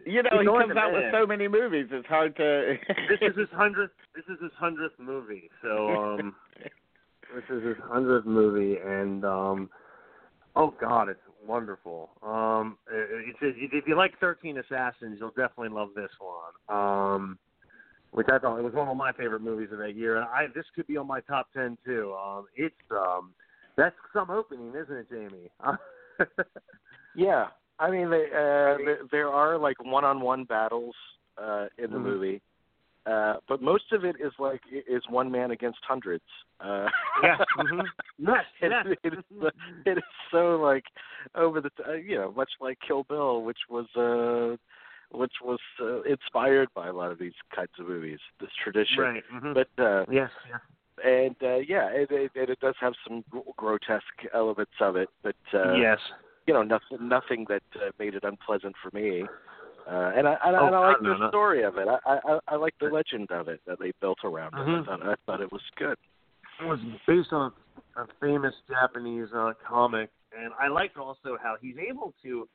You know, He's he comes out man. with so many movies. It's hard to. (laughs) this is his hundredth. This is his hundredth movie. So um, (laughs) this is his hundredth movie, and um, oh god, it's wonderful. Um, it's if you like Thirteen Assassins, you'll definitely love this one. Um, which I thought it was one of my favorite movies of that year, and I this could be on my top ten too. Um, it's um, that's some opening, isn't it, Jamie? (laughs) yeah, I mean, they, uh, there, there are like one-on-one battles uh, in the mm-hmm. movie, uh, but most of it is like is one man against hundreds. Uh, yeah, mm-hmm. (laughs) yes, it, it, is, it is so like over the t- you know much like Kill Bill, which was uh, which was uh, inspired by a lot of these kinds of movies, this tradition. Right. Mm-hmm. But uh, yes, yeah. and uh, yeah, it, it, it does have some grotesque elements of it, but uh, yes, you know, nothing nothing that uh, made it unpleasant for me. Uh, and I, and, oh, and I like no, the no. story of it. I, I I like the legend of it that they built around Mhm. it. I thought I thought it was good. it was based on a famous Japanese uh, comic, and I liked also how he's able to,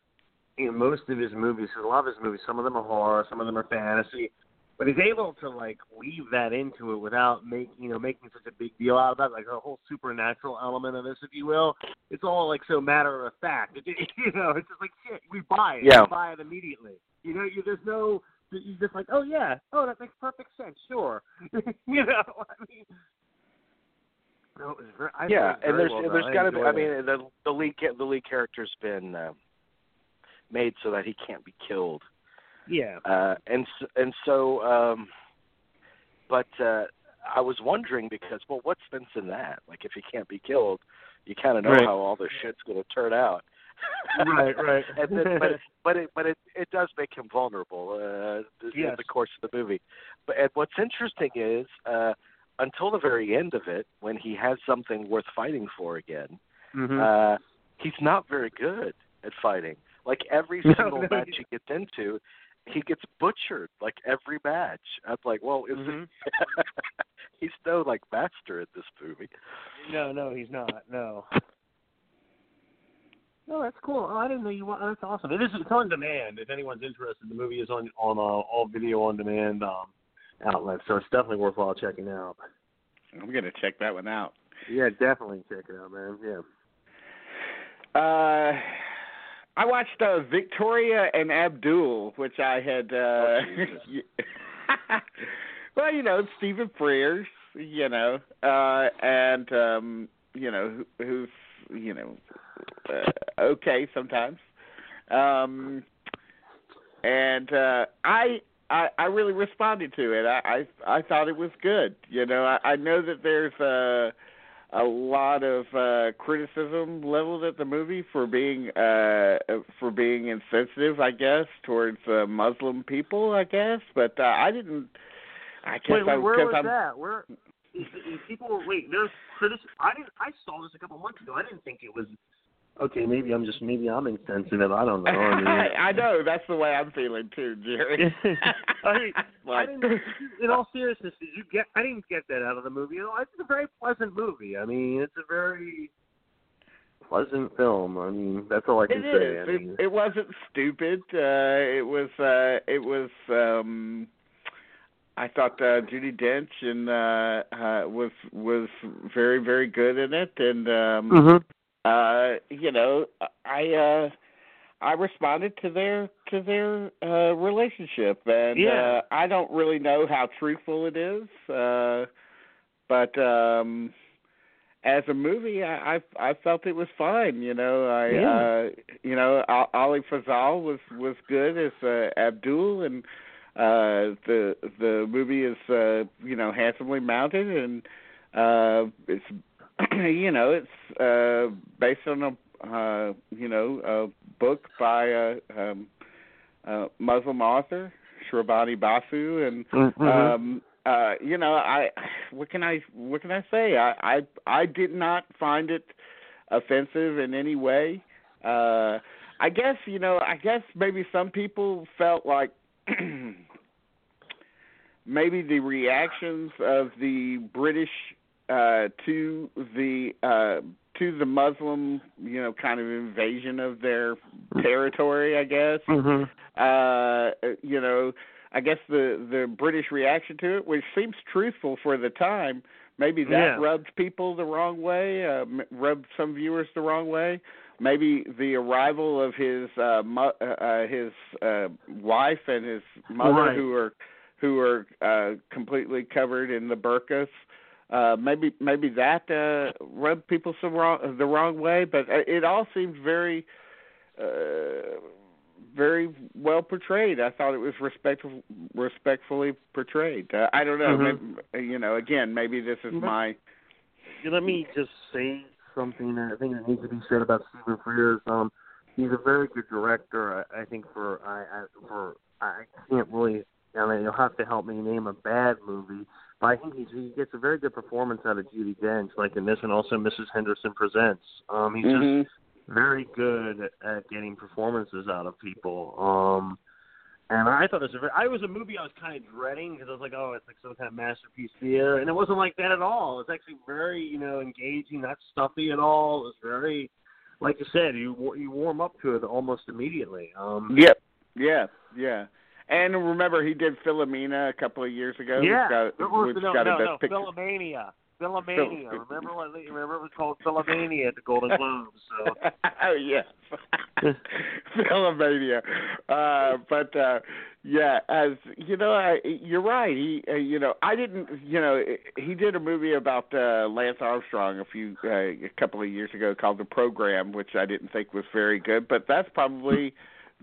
in most of his movies, a lot of his movies, some of them are horror, some of them are fantasy, but he's able to like weave that into it without making you know making such a big deal out of that, like a whole supernatural element of this, if you will. It's all like so matter of fact. It, (laughs) you know, it's just like shit. We buy it. Yeah. We buy it immediately. You know, you, there's no. You're just like, oh yeah, oh that makes perfect sense. Sure. (laughs) you know, (laughs) I mean. No, it was very, I yeah, it and there's well there's got to be. I mean, the the lead the lead character's been uh, made so that he can't be killed, yeah, uh, and and so. um But uh I was wondering because well, what's sense in that? Like, if he can't be killed, you kind of know Right. how all this shit's going to turn out. right, right. (laughs) and then, but (laughs) but it but it it does make him vulnerable uh, th- in the course of the movie. But and what's interesting is uh, until the very end of it, when he has something worth fighting for again, Mhm. uh, he's not very good at fighting. Like every (laughs) single no, match he- he gets into, he gets butchered. Like every match, I'm like, well, is Mhm. it? (laughs) he's no like master at this movie. No, no, he's not. No. No, that's cool. Oh, I didn't know you. wa- That's awesome. It is. It's on demand. If anyone's interested, the movie is on on uh, all video on demand um, outlets, so it's definitely worthwhile checking out. I'm gonna check that one out. Yeah, definitely check it out, man. Yeah. Uh, I watched uh, Victoria and Abdul, which I had. Uh, Oh, (laughs) (laughs) well, you know Stephen Frears, you know, uh, and um, you know who, who's you know uh, okay sometimes. Um, and uh, I. I, I really responded to it. I, I I thought it was good. You know, I, I know that there's a a lot of uh criticism leveled at the movie for being uh for being insensitive i guess towards uh, muslim people i guess but uh, i didn't i guess Wait, I, wait where was I'm, that? Where? (laughs) People wait. There's critic. I didn't. I saw this a couple months ago. I didn't think it was. Okay, maybe I'm just maybe I'm insensitive. I don't (laughs) know. I mean, I know that's the way i'm feeling too jerry (laughs) I mean, (laughs) I didn't. In all seriousness, did you get? I didn't get that out of the movie. You know, it's a very pleasant movie. I mean, it's a very pleasant film. I mean, that's all I can It say. is. I mean, It, it wasn't stupid. Uh, it was. Uh, it was. Um, I thought uh, Judi Dench and uh, uh, was was very very good in it, and um, Mhm. Uh, you know, I uh, I responded to their to their uh, relationship, and Yeah. uh, I don't really know how truthful it is, uh, but um, as a movie, I, I I felt it was fine. You know, I Yeah. uh, you know Ali Fazal was was good as uh, Abdul, and uh, the the movie is uh, you know handsomely mounted, and uh, it's (clears throat) you know it's uh, based on a uh, you know a book by a, um, a Muslim author, Shrabani Basu, and Mhm. um uh you know i what can i what can i say i i i did not find it offensive in any way uh i guess you know i guess maybe some people felt like (clears throat) maybe the reactions of the british uh to the uh to the muslim you know kind of invasion of their territory i guess Mhm. uh you know i guess the the british reaction to it which seems truthful for the time maybe that Yeah. rubbed people the wrong way uh rubbed some viewers the wrong way maybe the arrival of his uh, mo- uh uh, his uh wife and his mother Right. who are who are uh completely covered in the burqas uh maybe maybe that uh rubbed people some wrong the wrong way but uh, it all seems very uh very well portrayed. I thought it was respectful, respectfully portrayed. Uh, I don't know. Mhm. Maybe, you know, again, maybe this is my. Let me just say something that I think that needs to be said about Stephen Frears. Um, he's a very good director. I, I think for I, I for I can't really. I mean, you'll have to help me name a bad movie, I think he's, he gets a very good performance out of Judi Dench, like in this, and also Mrs. Henderson Presents. Um, he's Mhm. just very good at getting performances out of people. Um, and I thought it was a very, I was a movie I was kind of dreading because I was like, oh, it's like some kind of masterpiece theater, and it wasn't like that at all. It's actually very, you know, engaging, not stuffy at all. It was very, like you said, you you warm up to it almost immediately. Um, Yep. Yeah. Yeah. And remember, he did Philomena a couple of years ago. yeah, got, it was, which no, got no, no. Philomania. Philomania. Remember what? Remember it was called Philomania at the Golden (laughs) Globes. So oh yes, (laughs) Philomania. Uh, but uh, yeah, as you know, I, you're right. He, uh, you know, I didn't. You know, he did a movie about uh, Lance Armstrong a few uh, a couple of years ago called The Program, which I didn't think was very good. But that's probably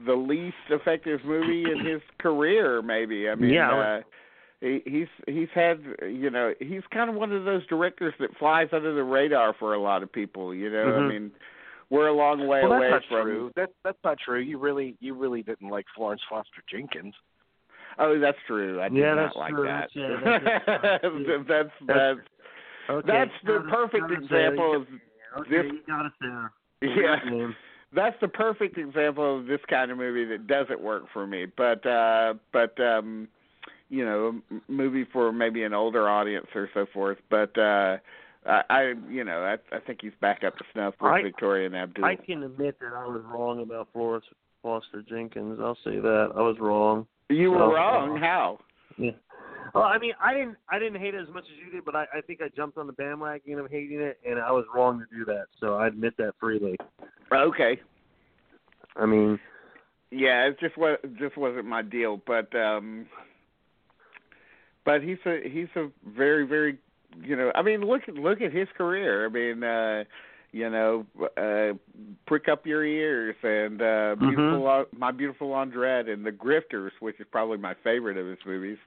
the least effective movie in his career. Maybe. I mean. Yeah. Uh, he, he's he's had you know he's kind of one of those directors that flies under the radar for a lot of people. You know, Mhm. I mean, we're a long way well, away that's not from. true. That that's not true. You really you really didn't like Florence Foster Jenkins. Oh, that's true. I did Yeah, not like true. that. That's- yeah, that's- (laughs) that's that's That's- okay. that's the perfect example of Okay, this. you got it there. (laughs) Yeah. That's the perfect example of this kind of movie that doesn't work for me. But uh but um you know, movie for maybe an older audience or so forth. But uh I, I you know, I I think he's back up to snuff with I- Victoria and Abdul. I can admit that I was wrong about Florence Foster Jenkins. I'll say that I was wrong. you were Oh, wrong. uh, How? Yeah. Well, I mean, I didn't, I didn't hate it as much as you did, but I, I think I jumped on the bandwagon of hating it, and I was wrong to do that. So I admit that freely. Okay. I mean, Yeah, it just was just wasn't my deal, but um but he's a he's a very very you know I mean look at look at his career. I mean uh you know uh prick up your ears and uh Mhm. beautiful uh, my beautiful Laundrette and the Grifters, which is probably my favorite of his movies,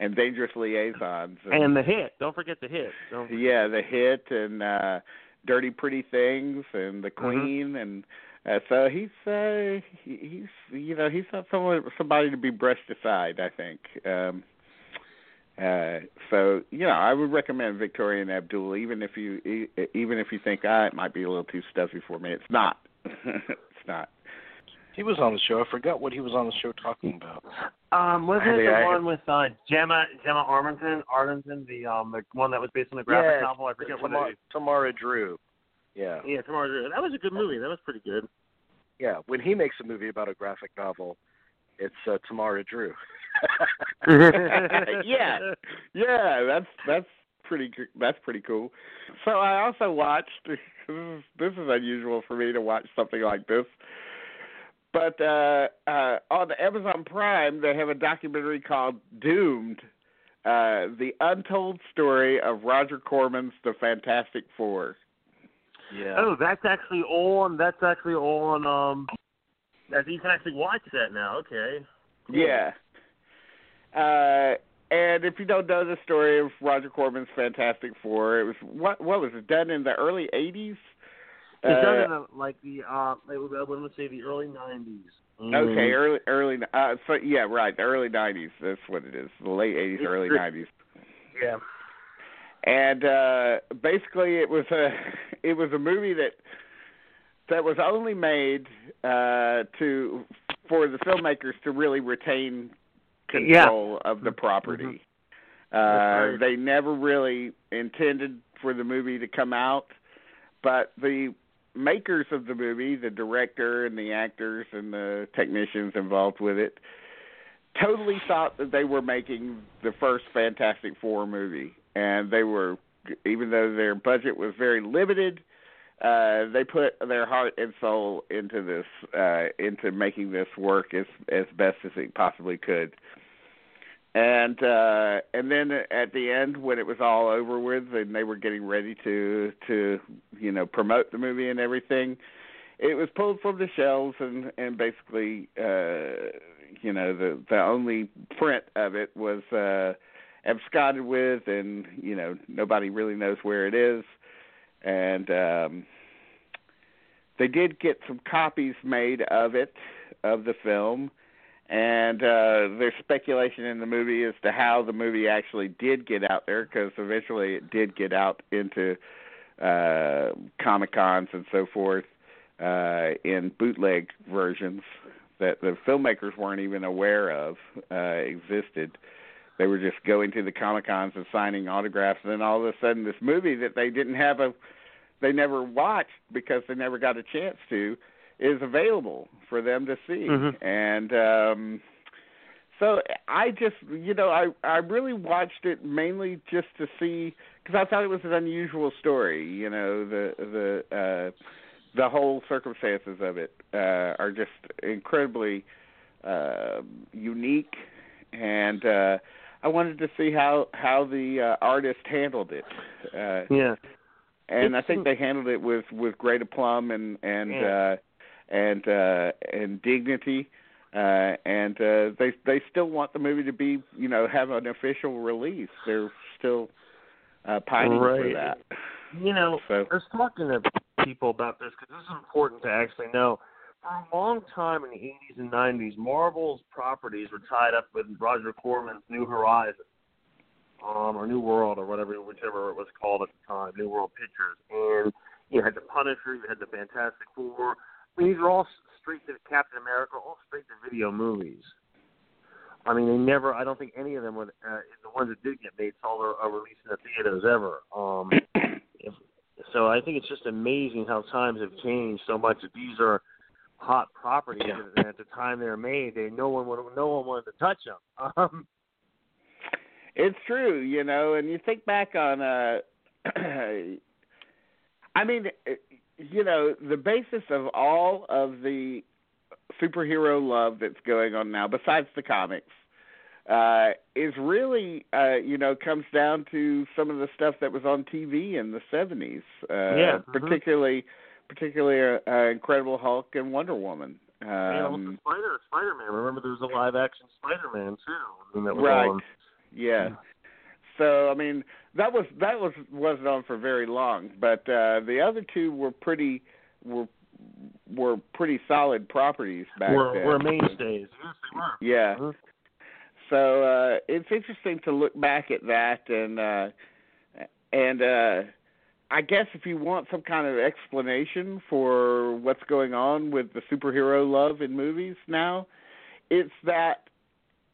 and Dangerous Liaisons. and the hit. Don't forget the hit. Don't yeah, the hit and uh Dirty Pretty Things and The Mm-hmm. Queen and uh, so he's uh he, he's you know he's not someone somebody to be brushed aside I think um uh so you know I would recommend Victoria and Abdul even if you e- even if you think ah it might be a little too stuffy for me it's not (laughs) it's not He was on the show. I forgot what he was on the show talking about. Um, wasn't it the I- one with uh, Gemma Gemma Arterton, Arterton, the um the one that was based on a graphic Yeah, novel? I forget what Tamara, it is. Tamara Drewe. Yeah, Yeah, Tomorrow. That was a good movie. That was pretty good. yeah. When he makes a movie about a graphic novel, it's uh, Tamara Drewe. (laughs) yeah, yeah, that's that's pretty that's pretty cool. So I also watched. (laughs) This is, this is unusual for me to watch something like this, but uh, uh, on Amazon Prime they have a documentary called Doomed: uh, The Untold Story of Roger Corman's The Fantastic Four. Yeah. Oh, that's actually on. That's actually on. Um, that you can actually watch that now. Okay. Cool. Yeah. Uh, and if you don't know the story of Roger Corman's Fantastic Four, it was what what was it done in the early '80s? It's done Uh, in the, like the uh, I would I would say the early '90s. Okay, early early uh so yeah, right, the early nineties, that's what it is. The late eighties, It's early nineties. Yeah. And uh basically it was a (laughs) it was a movie that that was only made uh to for the filmmakers to really retain control of the property. Uh That's right. they never really intended for the movie to come out, but the makers of the movie, the director and the actors and the technicians involved with it, totally thought that they were making the first Fantastic Four movie, and they were, even though their budget was very limited, uh, they put their heart and soul into this, uh, into making this work as as best as it possibly could. And uh and then at the end when it was all over with and they were getting ready to to you know promote the movie and everything it was pulled from the shelves and and basically uh you know the the only print of it was uh absconded with and you know nobody really knows where it is. And um they did get some copies made of it of the film and uh, there's speculation in the movie as to how the movie actually did get out there, because eventually it did get out into uh, comic cons and so forth uh, in bootleg versions that the filmmakers weren't even aware of uh, existed. They were just going to the comic cons and signing autographs, and then all of a sudden, this movie that they didn't have a, they never watched because they never got a chance to, is available for them to see. Mhm. And um, so I just, you know, I I really watched it mainly just to see because I thought it was an unusual story. You know, the the uh, the whole circumstances of it uh, are just incredibly uh, unique, and uh, I wanted to see how how the uh, artist handled it. Uh, Yeah. and I think they handled it with with great aplomb and and Yeah. uh, and uh, and dignity. Uh, and uh, they they still want the movie to be you know have an official release. They're still uh, pining for that. You know, So I was talking to people about this because this is important to actually know. For a long time in the 80s and 90s, Marvel's properties were tied up with Roger Corman's New Horizons, um, or New World, or whatever, whichever it was called at the time, New World Pictures. And you had the Punisher, you had the Fantastic Four. I mean, these are all straight to Captain America, all straight to video movies. I mean, they never. I don't think any of them would. Uh, the ones that did get made saw a, a release in the theaters ever. Um, (coughs) if, so I think it's just amazing how times have changed so much that these are hot properties, Yeah. and at the time they were made, they no one would, no one wanted to touch them. (laughs) Um, It's true, you know, and you think back on uh (clears throat) I mean, you know, the basis of all of the superhero love that's going on now besides the comics uh is really uh you know comes down to some of the stuff that was on TV in the 70s uh Yeah, mhm. particularly particularly uh, uh, Incredible Hulk and Wonder Woman you know, um Spider Spider Man. Remember, there was a live action Spider Man too. I mean, that was Right. on. Yeah. So I mean that was that was wasn't on for very long, but uh the other two were pretty were were pretty solid properties back Were, then. were mainstays. Yes, they were. Yeah. Mhm. So uh it's interesting to look back at that and uh and uh I guess if you want some kind of explanation for what's going on with the superhero love in movies now, it's that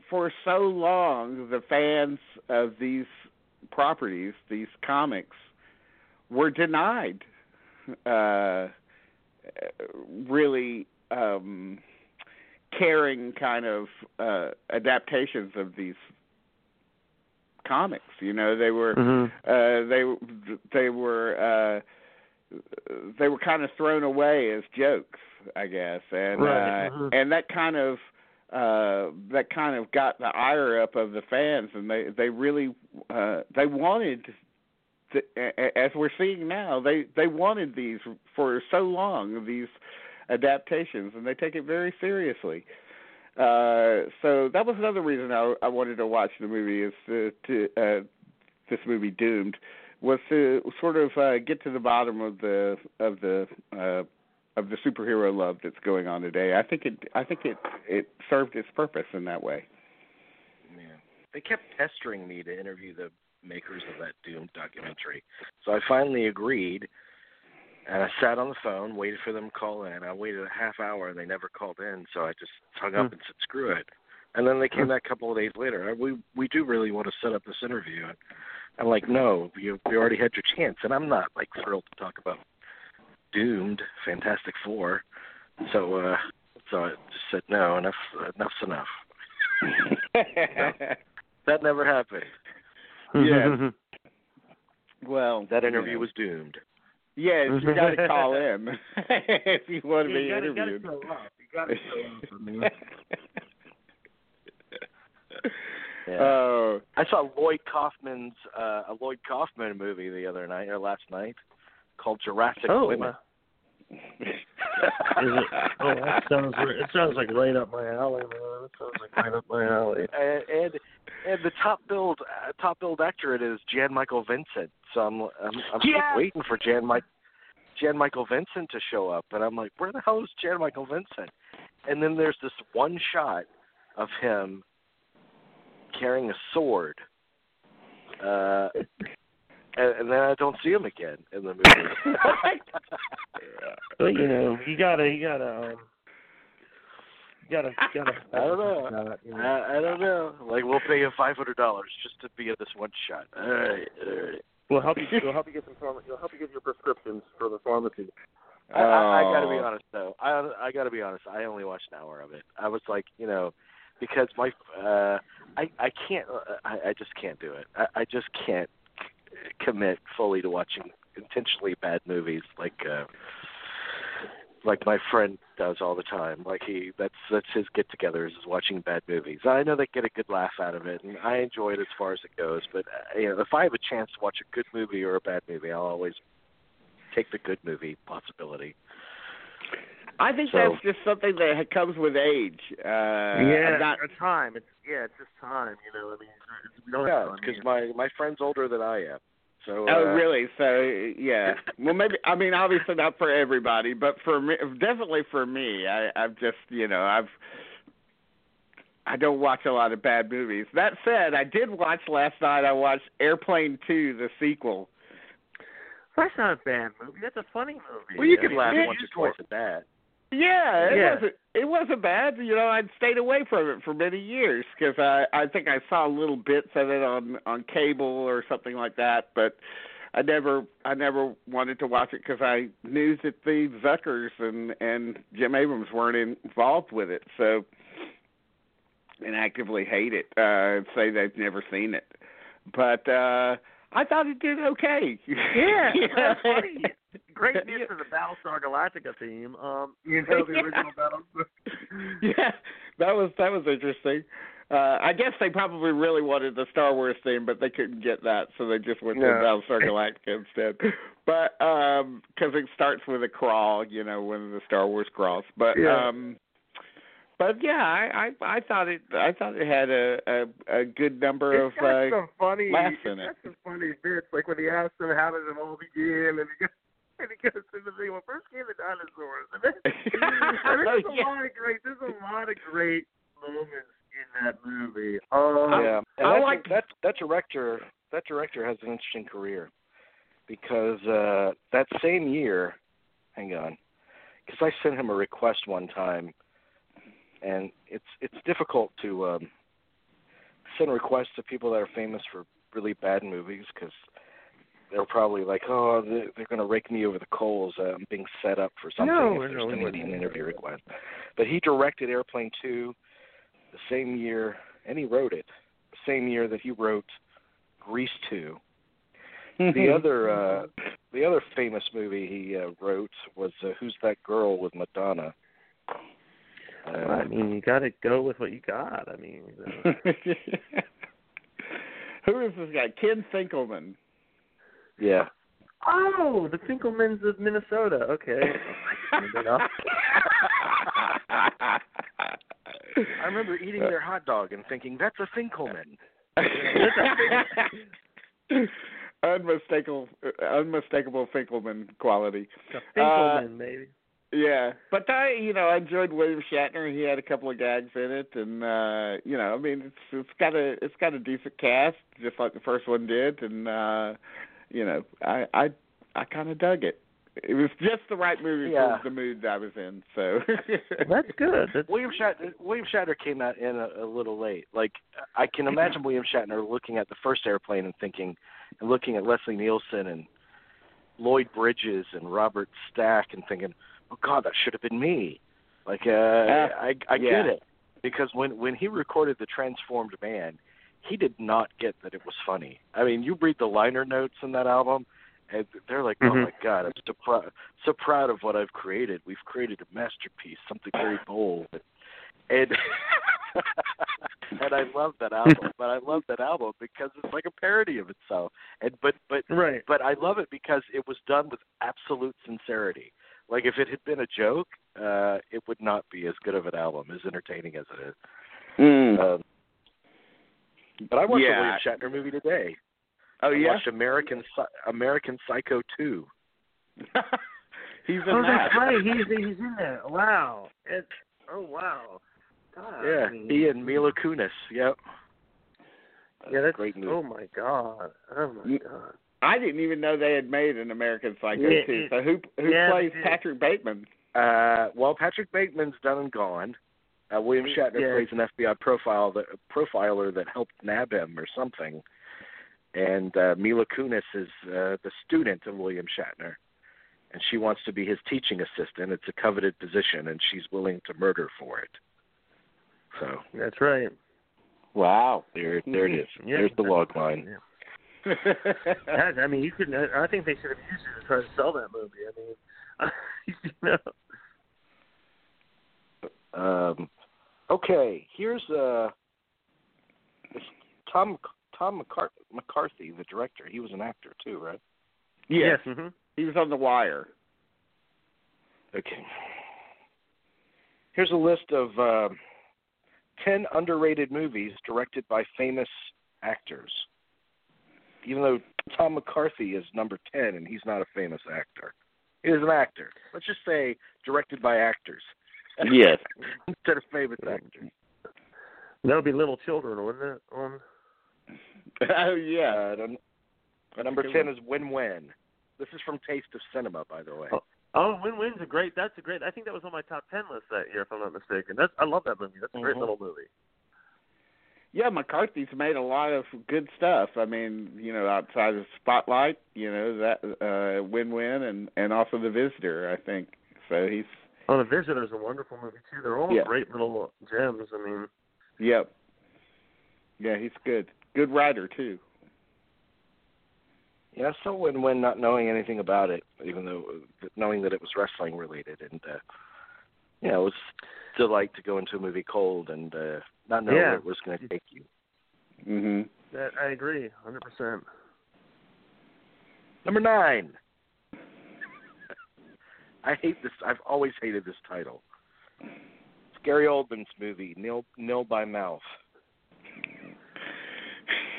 for so long the fans of these properties, these comics, were denied uh really um caring kind of uh adaptations of these comics you know they were Mhm. uh they they were uh they were kind of thrown away as jokes i guess and Right, uh mhm. and that kind of uh that kind of got the ire up of the fans and they they really uh they wanted to, as we're seeing now they they wanted these for so long these adaptations and they take it very seriously. Uh so that was another reason I, I wanted to watch the movie is to, to uh this movie Doomed was to sort of uh get to the bottom of the of the uh of the superhero love that's going on today. I think it I think it it served its purpose in that way. Yeah. They kept pestering me to interview the makers of that Doom documentary. So I finally agreed and I sat on the phone, waited for them to call in. I waited a half hour and they never called in, so I just hung up Hmm. and said, Screw it. And then they came back a couple of days later. We we do really want to set up this interview and I'm like, No, you you already had your chance and I'm not like thrilled to talk about Doomed, Fantastic Four. So uh so I just said no, enough enough's enough. (laughs) That never happened. Yeah. well, That interview you know. was doomed. Yes, you (laughs) got to call him (laughs) if you want to Yeah, be you gotta, interviewed. You gotta show up. You gotta show up. I mean, Yeah. Oh, I saw Lloyd Kaufman's uh, a Lloyd Kaufman movie the other night or last night called Jurassic oh, Women. wow. Is it? (laughs) Oh, that sounds. ri- It sounds like right up my alley, man. It sounds like right up my alley. (laughs) And, and and the top billed uh, top billed actor it is Jan Michael Vincent. So I'm I'm, I'm Yes! waiting for Jan Mike Jan Michael Vincent to show up, and I'm like, where the hell is Jan Michael Vincent? And then there's this one shot of him carrying a sword. Uh, (laughs) and, and then I don't see him again in the movie. (laughs) But you know, you gotta, you gotta, um, you gotta, you gotta. (laughs) I don't know. Not, you know. I, I don't know. Like we'll pay you five hundred dollars just to be in this one shot. All right, all right. We'll help you. We'll help you get some. Pharma- we'll help you get your prescriptions for the pharmacy. I, I, I gotta be Oh. honest though. I I gotta be honest. I only watched an hour of it. I was like, you know, because my uh, I I can't. Uh, I I just can't do it. I, I just can't c- commit fully to watching intentionally bad movies like uh like my friend does all the time. Like he that's that's his get togethers is watching bad movies. I know they get a good laugh out of it and I enjoy it as far as it goes, but uh, you know, if I have a chance to watch a good movie or a bad movie, I'll always take the good movie possibility. I think So- that's just something that comes with age. Uh, yeah, not, it's time. It's yeah, it's just time. You know, I mean, we don't Yeah, because my my friend's older than I am. So Oh, uh, really? So, yeah. Well, maybe. I mean, obviously not for everybody, but for me, definitely for me. I, I've just, you know, I've. I don't watch a lot of bad movies. That said, I did watch last night. I watched Airplane Two, the sequel. That's not a bad movie. That's a funny movie. Well, you I can mean, laugh once or twice at that. Yeah, it Yeah. wasn't. It wasn't bad. You know, I'd stayed away from it for many years because I I think I saw little bits of it on on cable or something like that, but I never I never wanted to watch it because I knew that the Zuckers and and Jim Abrahams weren't involved with it, so and actively hate it. Uh, and say they've never seen it, but uh I thought it did okay. (laughs) Yeah, You know? that's. Great use of the Battlestar Galactica theme. Um, (laughs) you know the Yeah. original Battlestar. (laughs) yeah, that was that was interesting. Uh, I guess they probably really wanted the Star Wars theme, but they couldn't get that, so they just went to No. Battlestar Galactica instead. But because it starts with a crawl, you know, one of the Star Wars crawls. But Yeah. um, but yeah, I, I I thought it I thought it had a a, a good number It's of got uh, some funny. laughs it's in it. got some funny bits, like when he asks him how did it all begin, and he goes, (laughs) and he goes to the thing. Well, first came the dinosaurs, (laughs) and then (laughs) I mean, there's a Yeah. lot of great. There's a lot of great moments in that movie. Um, yeah, and I like- that that director. That director has an interesting career because uh that same year, hang on, because I sent him a request one time, and it's it's difficult to um send requests to people that are famous for really bad movies because they're probably like, oh, they're, they're going to rake me over the coals. Uh, I'm being set up for something No, if there's no, going to be an interview request. But he directed Airplane Two the same year, and he wrote it the same year that he wrote Grease Two. The other uh the other famous movie he uh, wrote was uh, Who's That Girl with Madonna. Uh, I mean, you got to go with what you got. I mean, (laughs) (laughs) Who is this guy? Ken Finkleman. Yeah. oh, the Finkelmans of Minnesota. Okay. (laughs) I remember eating their hot dog and thinking that's a Finkelman. (laughs) unmistakable, unmistakable Finkelman quality. The Finkelman, maybe. Yeah, but I, you know, I enjoyed William Shatner. He had a couple of gags in it, and uh, you know, I mean, it's it's got a it's got a decent cast, just like the first one did, and uh, you know, I I I kind of dug it. It was just the right movie Yeah. for the mood I was in. So That's good. That's, (laughs) William Shatner William Shatner came out in a, a little late. Like I can imagine William Shatner looking at the first airplane and thinking and looking at Leslie Nielsen and Lloyd Bridges and Robert Stack and thinking, "Oh God, that should have been me." Like uh, I I yeah. get it because when when he recorded the Transformed Man, he did not get that it was funny. I mean, you read the liner notes in that album, and they're like, "Oh Mhm. my God, I'm so proud so proud of what I've created. We've created a masterpiece, something very bold." And (laughs) and I love that album, but I love that album because it's like a parody of itself. And but but right. but I love it because it was done with absolute sincerity. Like if it had been a joke, uh, it would not be as good of an album, as entertaining as it is. Mm. Um, but I watched Yeah. a William Shatner movie today. oh I yeah, watched American Psy- American Psycho 2. (laughs) he's in Oh, that. that's right. He's he's in there. Wow. It's oh wow. God. Yeah, I mean, he and Mila Kunis. Yep. Yeah, that's great movie. Oh my God. Oh my You- God. I didn't even know they had made an American Psycho Yeah, too. So who who yeah, plays. Patrick Bateman? Uh, well, Patrick Bateman's done and gone. Uh, William Shatner Yeah. plays an FBI profile that, profiler that helped nab him or something. And uh, Mila Kunis is uh, the student of William Shatner, and she wants to be his teaching assistant. It's a coveted position, and she's willing to murder for it. So That's right. wow, there, there it is. (laughs) Yeah, There's the that's- log line. Yeah. That- I mean, you could. I think they should have used it to try to sell that movie. I mean, (laughs) you know. Um, okay, here's uh, Tom Tom McCart- McCarthy, the director. He was an actor too, right? yes, hmm he was on The Wire. Okay. Here's a list of uh, ten underrated movies directed by famous actors. Even though Tom McCarthy is number ten and he's not a famous actor, he is an actor. Let's just say directed by actors Yes. (laughs) instead of famous actors. That would be Little Children, wouldn't it? On (laughs) oh yeah. Uh, num- number ten is Win Win. This is from Taste of Cinema, by the way. Oh. Oh, Win Win's a great. That's a great. I think that was on my top ten list that year, if I'm not mistaken. That's I love that movie. That's a great Mhm. little movie. Yeah, McCarthy's made a lot of good stuff. I mean, you know, outside of Spotlight, you know, that uh Win Win and and also The Visitor, I think. So he's Oh, The Visitor's is a wonderful movie too. They're all Yeah. great little gems. I mean, yep. Yeah, he's good. Good writer too. Yeah, so when Win Win not knowing anything about it, even though knowing that it was wrestling related, and uh, you know, it was delight to go into a movie cold and uh, not know Yeah. where it was going to take you. Mhm. that I agree, hundred percent. Number nine. I hate this. I've always hated this title. It's Gary Oldman's movie, Nil Nil by Mouth.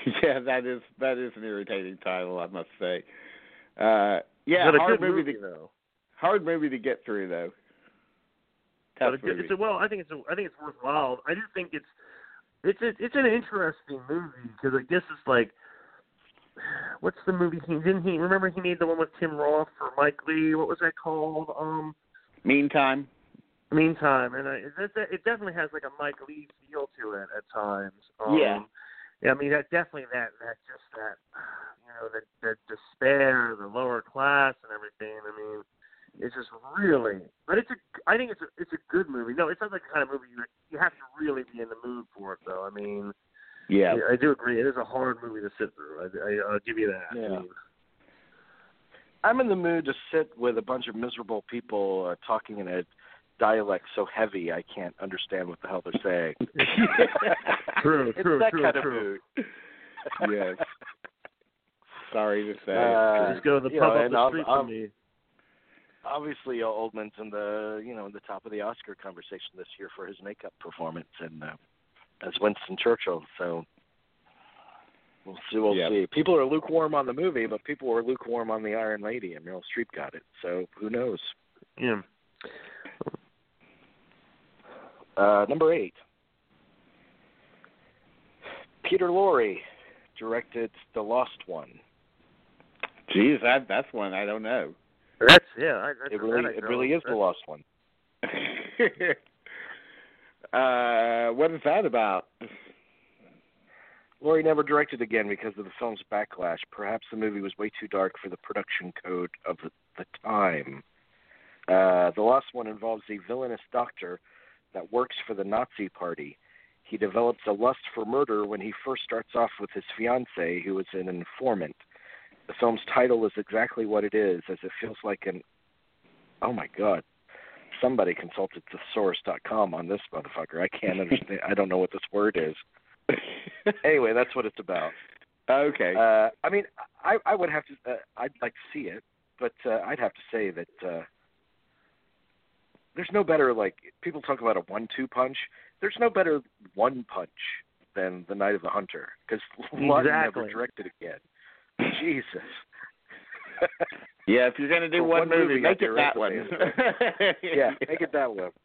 (laughs) yeah, that is that is an irritating title, I must say. Uh yeah, hard good movie, movie to though. hard movie to get through though. But Tough a good, movie. it's a, well, I think it's a, I think it's worthwhile. I do think it's it's a, it's an interesting movie because I guess it's like what's the movie he didn't he remember he made the one with Tim Roth for Mike Leigh. What was that called? Um, Meantime. Meantime, and I, it, it it definitely has like a Mike Leigh feel to it at times. Um, Yeah. Yeah, I mean that definitely that that just that you know that that despair, the lower class, and everything. I mean, it's just really, but it's a. I think it's a it's a good movie. No, it's not like the kind of movie you you have to really be in the mood for it, though. I mean, Yeah. I, I do agree. It is a hard movie to sit through. I, I I'll give you that. I Yeah. mean, I'm in the mood to sit with a bunch of miserable people uh, talking in a dialect so heavy I can't understand what the hell they're saying. (laughs) (laughs) True, it's true, that true, kind true. of mood. yes. Sorry to say. Uh, just go to the you pub know, up the street I'll- from me. obviously uh, Oldman's in the you know in the top of the Oscar conversation this year for his makeup performance and uh, as Winston Churchill. So we'll see. We'll Yep. see. People are lukewarm on the movie, but people were lukewarm on the Iron Lady, and Meryl Streep got it. So who knows? Yeah. Uh, number eight. Peter Lorre directed The Lost One. Geez, that that's one I don't know. That's yeah. I, that's It really, I it really is The Lost One. (laughs) uh what is that about? Lorre never directed again because of the film's backlash. Perhaps the movie was way too dark for the production code of the, the time. Uh, the last one involves a villainous doctor that works for the Nazi Party. He develops a lust for murder when he first starts off with his fiancee, who is an informant. The film's title is exactly what it is, as it feels like an. Oh my God! Somebody consulted thesaurus.com on this motherfucker. I can't understand. I don't know what this word is (laughs) anyway, that's what it's about. okay. Uh, I mean, I I would have to. Uh, I'd like to see it, but uh, I'd have to say that uh, there's no better. Like people talk about a one-two punch. There's no better one punch than the Night of the Hunter because Laughton (laughs) never Exactly. directed again. Jesus. Yeah, if you're gonna do one, one movie, movie, make it that one. (laughs) (laughs) yeah, make it that one. (laughs)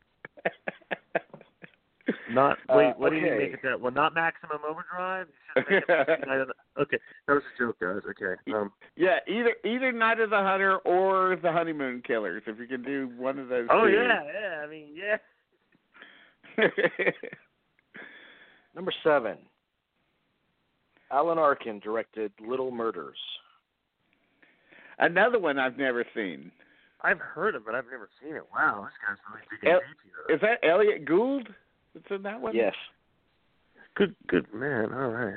Not wait. Uh, what do you okay. make it that? Well, not maximum overdrive. You make it Night of the- okay, that was a joke, guys. Okay. Um. Yeah, either either Night of the Hunter or the Honeymoon Killers. If you can do one of those. Oh two. yeah, yeah. I mean, yeah. Number seven. Alan Arkin directed Little Murders. Another one I've never seen. I've heard of it. But I've never seen it. Wow, this guy's really digging El- deep here. Is that Elliot Gould that's in that one? Yes. Good, good man. All right.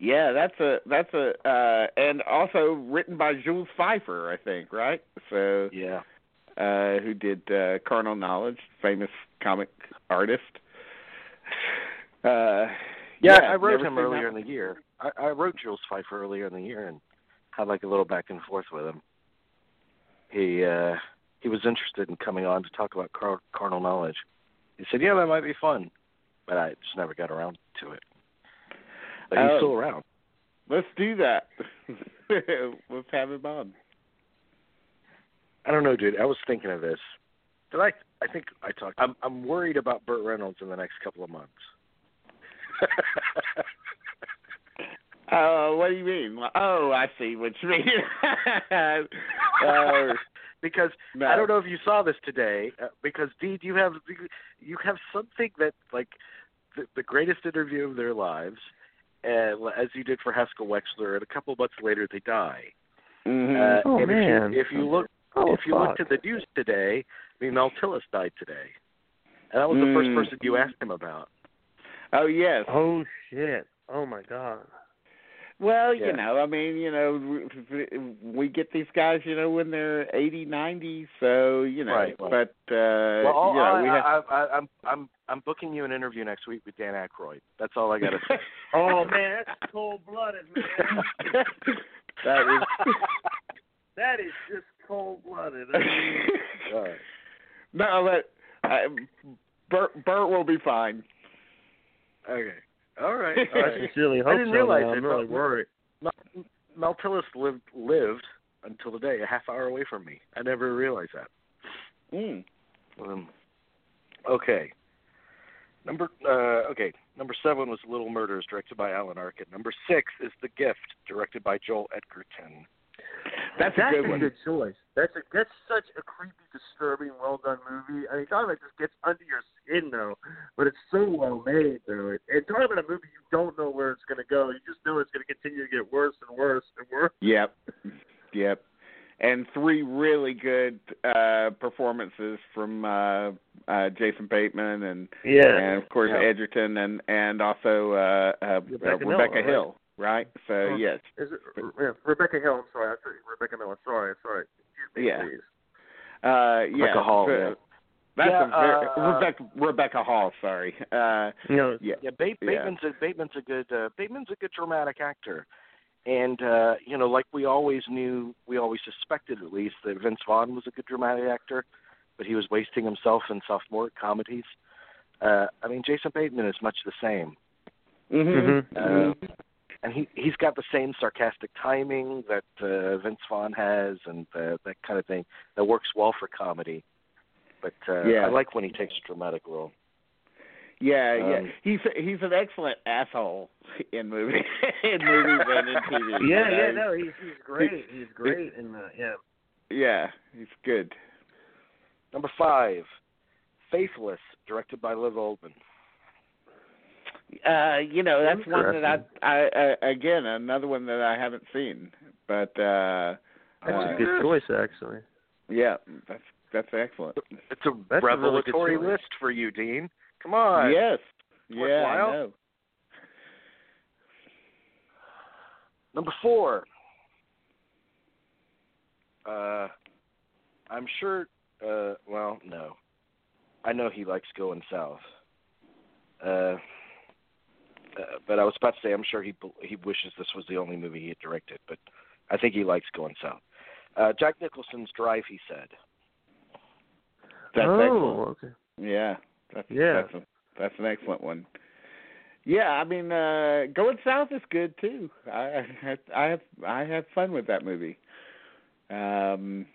Yeah, that's a that's a uh and also written by Jules Feiffer, I think, right? So Yeah. uh who did uh Carnal Knowledge, famous comic artist. Uh Yeah, yeah I wrote him earlier that in the year. I, I wrote Jules Feiffer earlier in the year and had like a little back and forth with him. He uh he was interested in coming on to talk about car- carnal knowledge. He said, "Yeah, that might be fun," but I just never got around to it. But he's Oh. still around. Let's do that. (laughs) Let's have him on. I don't know, dude. I was thinking of this. Did I? I think I talked. I'm I'm worried about Burt Reynolds in the next couple of months. (laughs) Uh, what do you mean? Oh, I see what you mean. uh, (laughs) because no. I don't know if you saw this today. Uh, because Deed, you have you have something that like the, the greatest interview of their lives, and as you did for Haskell Wexler, and a couple months later they die. Mhm. Uh, Oh, man. If you, if you look Oh, if you look to the news today, I mean Mel Tillis died today, and that was the first Mm. person you asked him about. oh yes. Oh shit. Oh my god. Well, Yeah. you know, I mean, you know, we- we get these guys, you know, when they're eighty, ninety, so you know. Right, right. But uh, Well, all, you know, I, we have. I, I, I'm I'm I'm booking you an interview next week with Dan Aykroyd. That's all I got to say. (laughs) Oh man, that's cold blooded, man. (laughs) that is. (laughs) that is just cold blooded. all right. no, but uh, Burt, Burt will be fine. Okay. (laughs) All right. I All right. sincerely hope I didn't so. realize man. it, I'm really but- worried. Mel, Mel Tillis lived lived until today, a half hour away from me. I never realized that. Mm. Um, okay. Number uh, okay. Number seven was Little Murders, directed by Alan Arkin. Number six is The Gift, directed by Joel Edgerton. That's, that's a good one. good choice. That's a that's such a creepy, disturbing, well done movie. I mean, talking about just gets under your skin though, but it's so well made though. And talking about a movie you don't know where it's gonna go. You just know it's gonna continue to get worse and worse and worse. Yep. Yep. And three really good uh performances from uh uh Jason Bateman and Yeah. and of course Yeah. Edgerton and and also uh, uh Rebecca uh, Rebecca right? Hill, right? So Oh. yes. Is it yeah, Rebecca Hill? I'm sorry, I said Rebecca Miller. Sorry, sorry. Excuse me, Yeah. please. Uh yeah. Rebecca Hall, so- yeah. That's Yeah, a very, uh, Rebecca Rebecca Hall, sorry. Uh You know, yeah. Yeah, ba- Yeah. Bateman's a Bateman's a good uh, Bateman's a good dramatic actor, and uh, you know, like we always knew, we always suspected at least that Vince Vaughn was a good dramatic actor, but he was wasting himself in sophomore comedies. Uh, I mean, Jason Bateman is much the same, Mhm. Mhm. uh, and he he's got the same sarcastic timing that uh, Vince Vaughn has, and uh, that kind of thing that works well for comedy. But uh, Yeah. I like when he takes a dramatic role. Yeah, yeah. Um, He's he's an excellent asshole in movies (laughs) in movies and in TV. (laughs) Yeah, you yeah, no, he's he's great. He's great in the yeah. Yeah, he's good. Number five, Faithless, directed by Liv Ullmann. Uh, you know, that's one that I, I, I again another one that I haven't seen, but uh, That's uh, a good choice, actually. yeah, that's that's excellent. It's a That's a really revelatory list for you, Dean. Come on. yes, yeah, I know. Number four. Uh, I'm sure. Uh, well, no. I know he likes going south. Uh, uh, but I was about to say I'm sure he bel- he wishes this was the only movie he had directed, but I think he likes going south. Uh, Jack Nicholson's Drive, he said. That's oh, excellent. okay. Yeah, that's Yeah. that's a, that's an excellent one. Yeah, I mean, uh Going South is good too. I I I have I have fun with that movie. Um,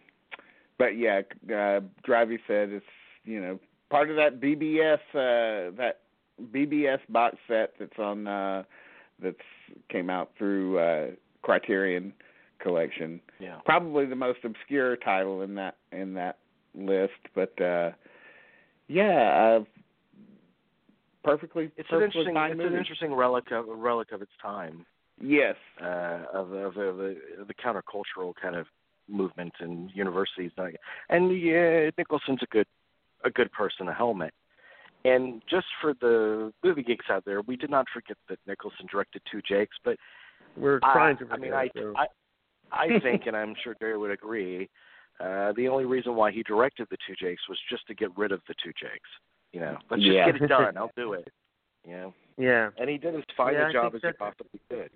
but yeah, uh, Drive He Said it's you know part of that BBS uh, that BBS box set that's on uh, that's came out through uh, Criterion Collection. Yeah. Probably the most obscure title in that in that list, but uh, yeah, uh, perfectly. It's an interesting. fine It's movie. an interesting relic of a relic of its time. Yes. uh, of, of, of the, the countercultural kind of movement and universities. And yeah, Nicholson's a good a good person, a helmet. And just for the movie geeks out there, we did not forget that Nicholson directed Two Jakes, but We're I, trying to. I mean, forget, I, so. I I (laughs) think, and I'm sure Gary would agree, uh, the only reason why he directed the Two Jakes was just to get rid of the Two Jakes. You know, let's just Yeah. get it (laughs) done. I'll do it. You know, yeah. and he did as fine Yeah, a I job as he possibly could.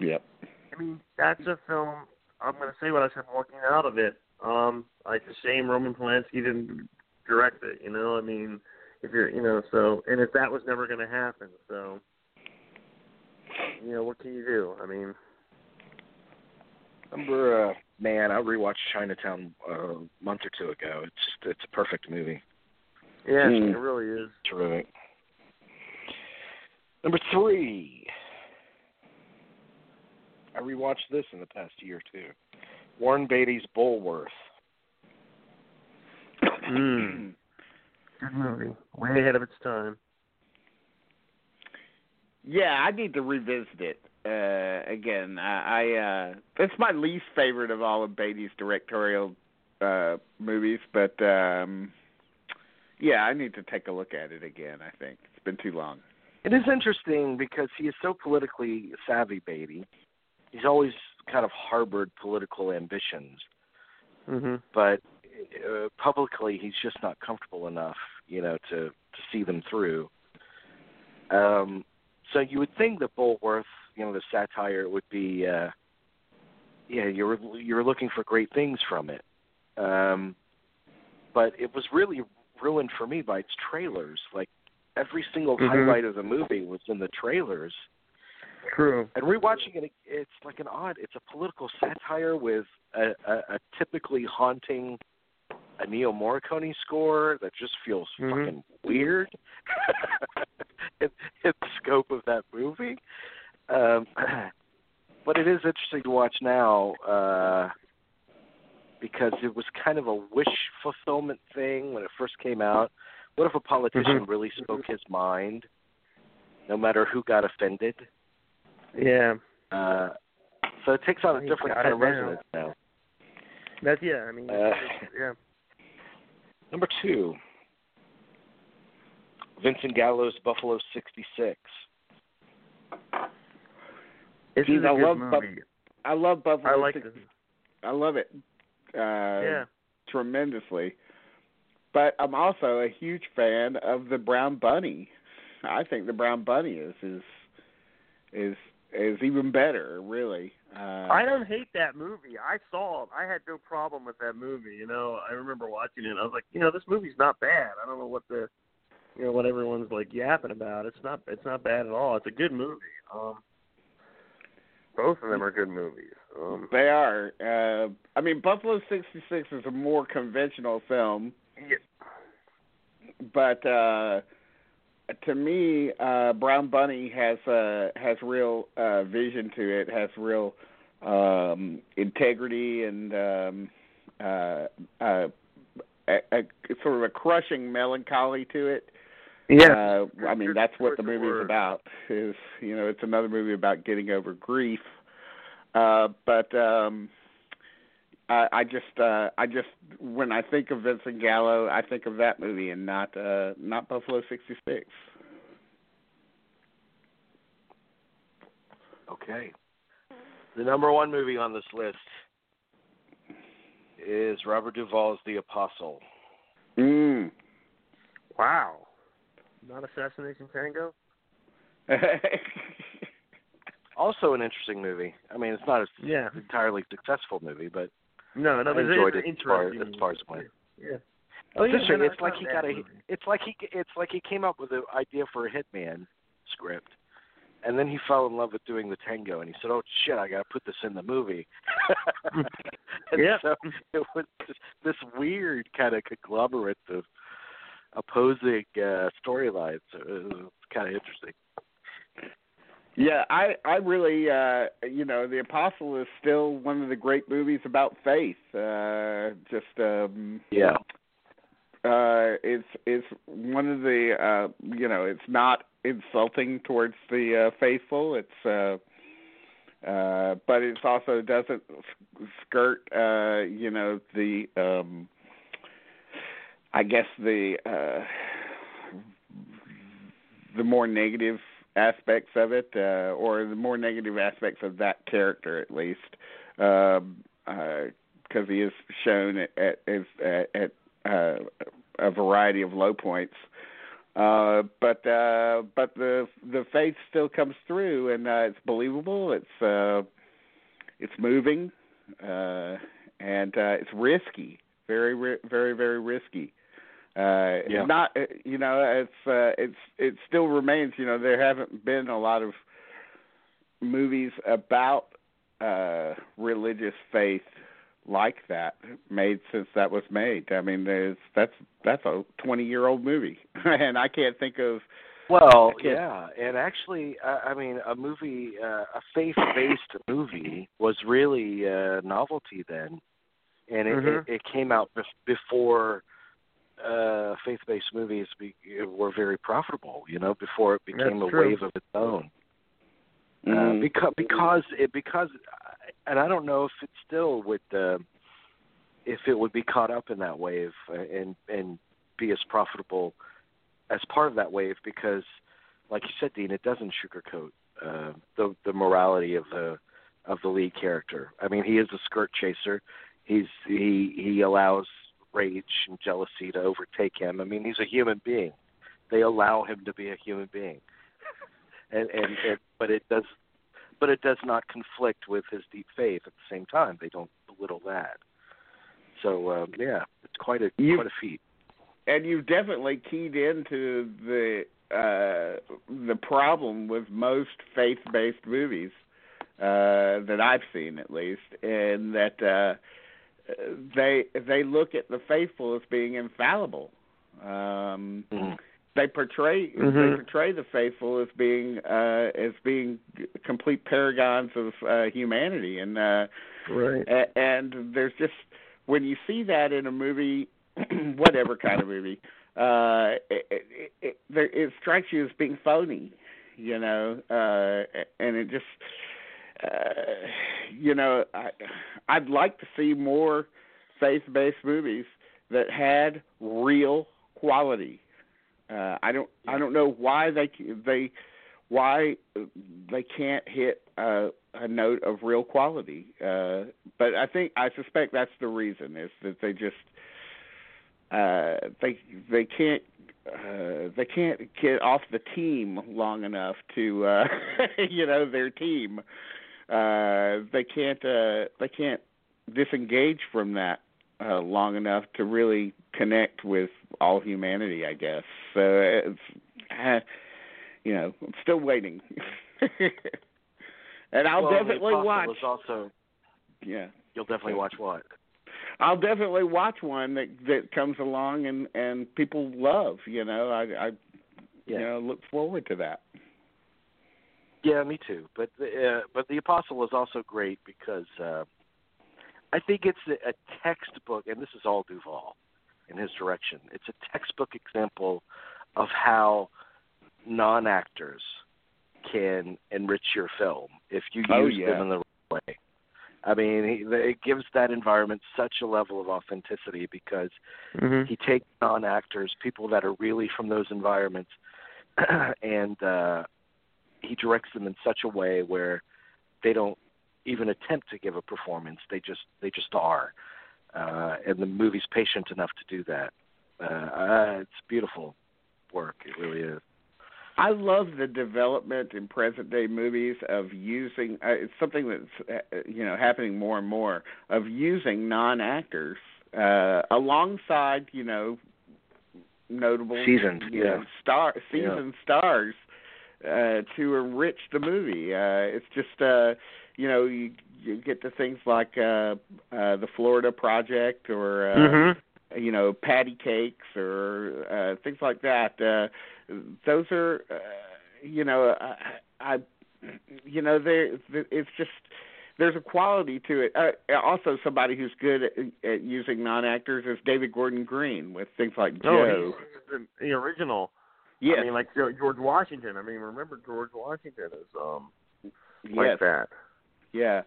Yep. I mean, that's a film. I'm going to say what I said walking out of it. Um, like the shame Roman Polanski didn't direct it. You know, I mean, if you're, you know, so and if that was never going to happen, so you know, what can you do? I mean, Remember, uh, man, I rewatched Chinatown uh, a month or two ago. It's just, it's a perfect movie. yeah, Hmm. it really is. Terrific. Number three. I rewatched this in the past year too. Warren Beatty's Bulworth. Mm. Good movie. Way ahead of its time. Yeah, I need to revisit it uh, again. I, I uh, it's my least favorite of all of Beatty's directorial uh, movies, but um, yeah, I need to take a look at it again. I think it's been too long. It is interesting because he is so politically savvy, Beatty. He's always kind of harbored political ambitions, Mhm. but uh, publicly he's just not comfortable enough, you know, to to see them through. Um, so you would think that Bulworth, you know, the satire would be, uh, yeah, you were you were looking for great things from it, um, but it was really ruined for me by its trailers. Like every single Mhm. highlight of the movie was in the trailers. True. And rewatching it, it's like an odd. It's a political satire with a, a, a typically haunting Ennio Morricone score that just feels Mhm. fucking weird (laughs) in, in the scope of that movie. Um, (clears throat) but it is interesting to watch now uh, because it was kind of a wish fulfillment thing when it first came out. What if a politician Mhm. really spoke his mind, no matter who got offended? Yeah. Uh, so it takes on a different kind of resonance now. That's yeah. I mean, Uh, yeah. Number two, Vincent Gallo's Buffalo '66. This Geez, is a I good love movie. Buff- I love Buffalo. I like 60 this. I love it. Uh, Yeah. tremendously. But I'm also a huge fan of the Brown Bunny. I think the Brown Bunny is is is is even better, really. Uh, I don't hate that movie. I saw it. I had no problem with that movie. You know, I remember watching it. I was like, you know, this movie's not bad. I don't know what the, you know, what everyone's like yapping about. It's not. It's not bad at all. It's a good movie. Um, both of them are good movies. Um, They are. Uh, I mean, Buffalo '66 is a more conventional film, yeah, but uh, to me, uh, Brown Bunny has uh, has real uh, vision to it. Has real um, integrity and um, uh, uh, a, a sort of a crushing melancholy to it. yeah. Uh, I mean, that's what the of movie's words. about. Is you know, it's another movie about getting over grief. Uh, but um, I, I just, uh, I just, when I think of Vincent Gallo, I think of that movie and not, uh, not Buffalo '66. Okay. The number one movie on this list is Robert Duvall's The Apostle. Mm. Wow. Not Assassination Tango. (laughs) Also an interesting movie. I mean, it's not a Yeah. entirely successful movie, but No, no, I but enjoyed it's it as far- as far as it went. Yeah. Oh, yeah, it's, it's it's like he got a. movie. It's like he. It's like he came up with the idea for a Hitman script, and then he fell in love with doing the tango, and he said, "Oh shit, I got to put this in the movie." (laughs) and Yeah. So it was just this weird kind of conglomerate of opposing uh, storylines. It's kind of interesting. Yeah, I I really uh you know, The Apostle is still one of the great movies about faith. Uh just um Yeah. uh it's it's one of the uh you know, it's not insulting towards the uh faithful. It's uh uh but it also doesn't skirt uh you know the um I guess the uh the more negative aspects of it, uh, or the more negative aspects of that character, at least, because um, uh, he is shown at at, at, at uh, a variety of low points. Uh, but uh, but the the faith still comes through, and uh, it's believable. It's uh, it's moving, uh, and uh, it's risky, very very very risky. Uh, yeah. Not, uh, you know, it's uh, it's it still remains. You know, there haven't been a lot of movies about uh, religious faith like that made since that was made. I mean, there's that's that's a 20 year old movie, (laughs) and I can't think of. Well, yeah, and actually, uh, I mean, a movie, uh, a faith-based movie, was really a novelty then, and it, Mhm. it, it came out bef- before uh faith-based movies be, were very profitable. You know, before it became That's a true. wave of its own. Mhm. Uh, because because it because and I don't know if it still would uh, if it would be caught up in that wave and and be as profitable as part of that wave because like you said Dean it doesn't sugarcoat uh, the the morality of the of the lead character. I mean he is a skirt chaser. He's he he allows rage and jealousy to overtake him. I mean he's a human being. They allow him to be a human being. (laughs) and and it, but it does but it does not conflict with his deep faith at the same time. They don't belittle that. So um, yeah, it's quite a You- quite a feat. and you've definitely keyed into the uh the problem with most faith based movies uh that I've seen at least and that uh they they look at the faithful as being infallible um Mhm. they portray they Mhm. portray the faithful as being uh as being complete paragons of uh humanity and uh Right. a- and there's just when you see that in a movie, (clears throat) whatever kind of movie, uh, it, it, it, there, it strikes you as being phony, you know, uh, and it just, uh, you know, I, I'd like to see more faith-based movies that had real quality. Uh, I don't, I don't know why they they why they can't hit a, a note of real quality. Uh, but I think I suspect that's the reason is that they just uh, they they can't uh, they can't get off the team long enough to uh, (laughs) you know their team. Uh, they can't uh, they can't disengage from that uh, long enough to really connect with all humanity. I guess so. It's, uh, you know, I'm still waiting. (laughs) and I'll well, definitely watch. is also Yeah, you'll definitely watch what? I'll definitely watch one that that comes along and and people love. You know, I I Yeah. you know look forward to that. Yeah, me too. But the, uh, but the Apostle is also great because uh, I think it's a, a textbook, and this is all Duvall in his direction. It's a textbook example of how non-actors can enrich your film if you use Oh, yeah. them in the right way. I mean, he, it gives that environment such a level of authenticity because Mhm. he takes non actors, people that are really from those environments, (clears throat) and uh, he directs them in such a way where they don't even attempt to give a performance. They just they just are, uh, and the movie's patient enough to do that. Uh, uh, it's beautiful work. It really is. I love the development in present day movies of using. Uh, it's something that's uh, you know happening more and more of using non actors uh, alongside you know notable Seasoned, you know, yeah. star Yeah. seasoned stars uh, to enrich the movie. Uh, it's just uh, you know you you get to things like uh, uh, the Florida Project or uh, Mhm. you know patty cakes or uh, things like that. Uh, those are uh, you know I, I you know there it's just there's a quality to it. Uh, also, somebody who's good at, at using non-actors is David Gordon Green with things like Oh, Joe. he's the, the original. Yes, I mean, like George Washington. I mean, remember George Washington is um yes, like that. yeah.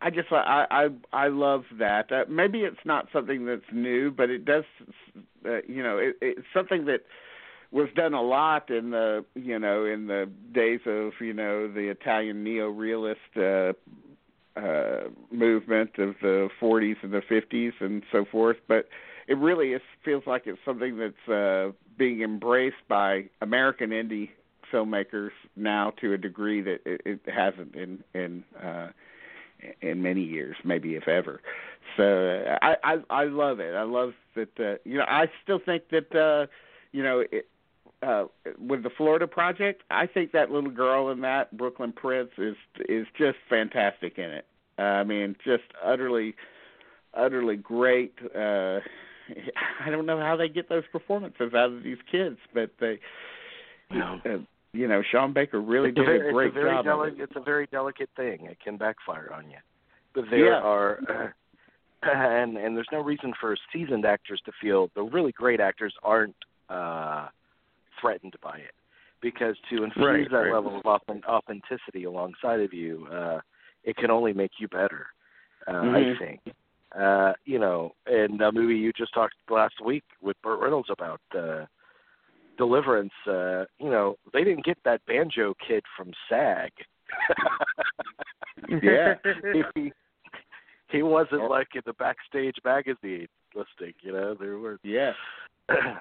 I just I I I love that. Uh, maybe it's not something that's new, but it does. Uh, you know, it, it's something that was done a lot in the you know in the days of you know the Italian neo-realist uh, uh, movement of the 40s and the 50s and so forth. But it really is, feels like it's something that's uh, being embraced by American indie filmmakers now to a degree that it, it hasn't in in uh, in many years, maybe if ever. So uh, I I I love it. I love that. Uh, you know, I still think that uh, you know. It, uh with the Florida project, I think that little girl in that Brooklynn Prince is is just fantastic in it. Uh, I mean, just utterly utterly great. Uh (laughs) I don't know how they get those performances out of these kids, but they No. uh, you know, Sean Baker really did very, a great it's a very job. deli- it. It's a very delicate thing. It can backfire on you. But there Yeah. are, (clears throat) and and there's no reason for seasoned actors to feel the really great actors aren't uh, threatened by it, because to infuse Right, that right. level of authen- authenticity alongside of you, uh, it can only make you better. Uh, Mhm. I think. Uh, you know, and a movie you just talked last week with Burt Reynolds about. Uh, Deliverance, uh, you know, they didn't get that banjo kid from SAG. (laughs) Yeah. (laughs) he, he wasn't like in the backstage magazine listing, you know. There were (laughs) Yeah.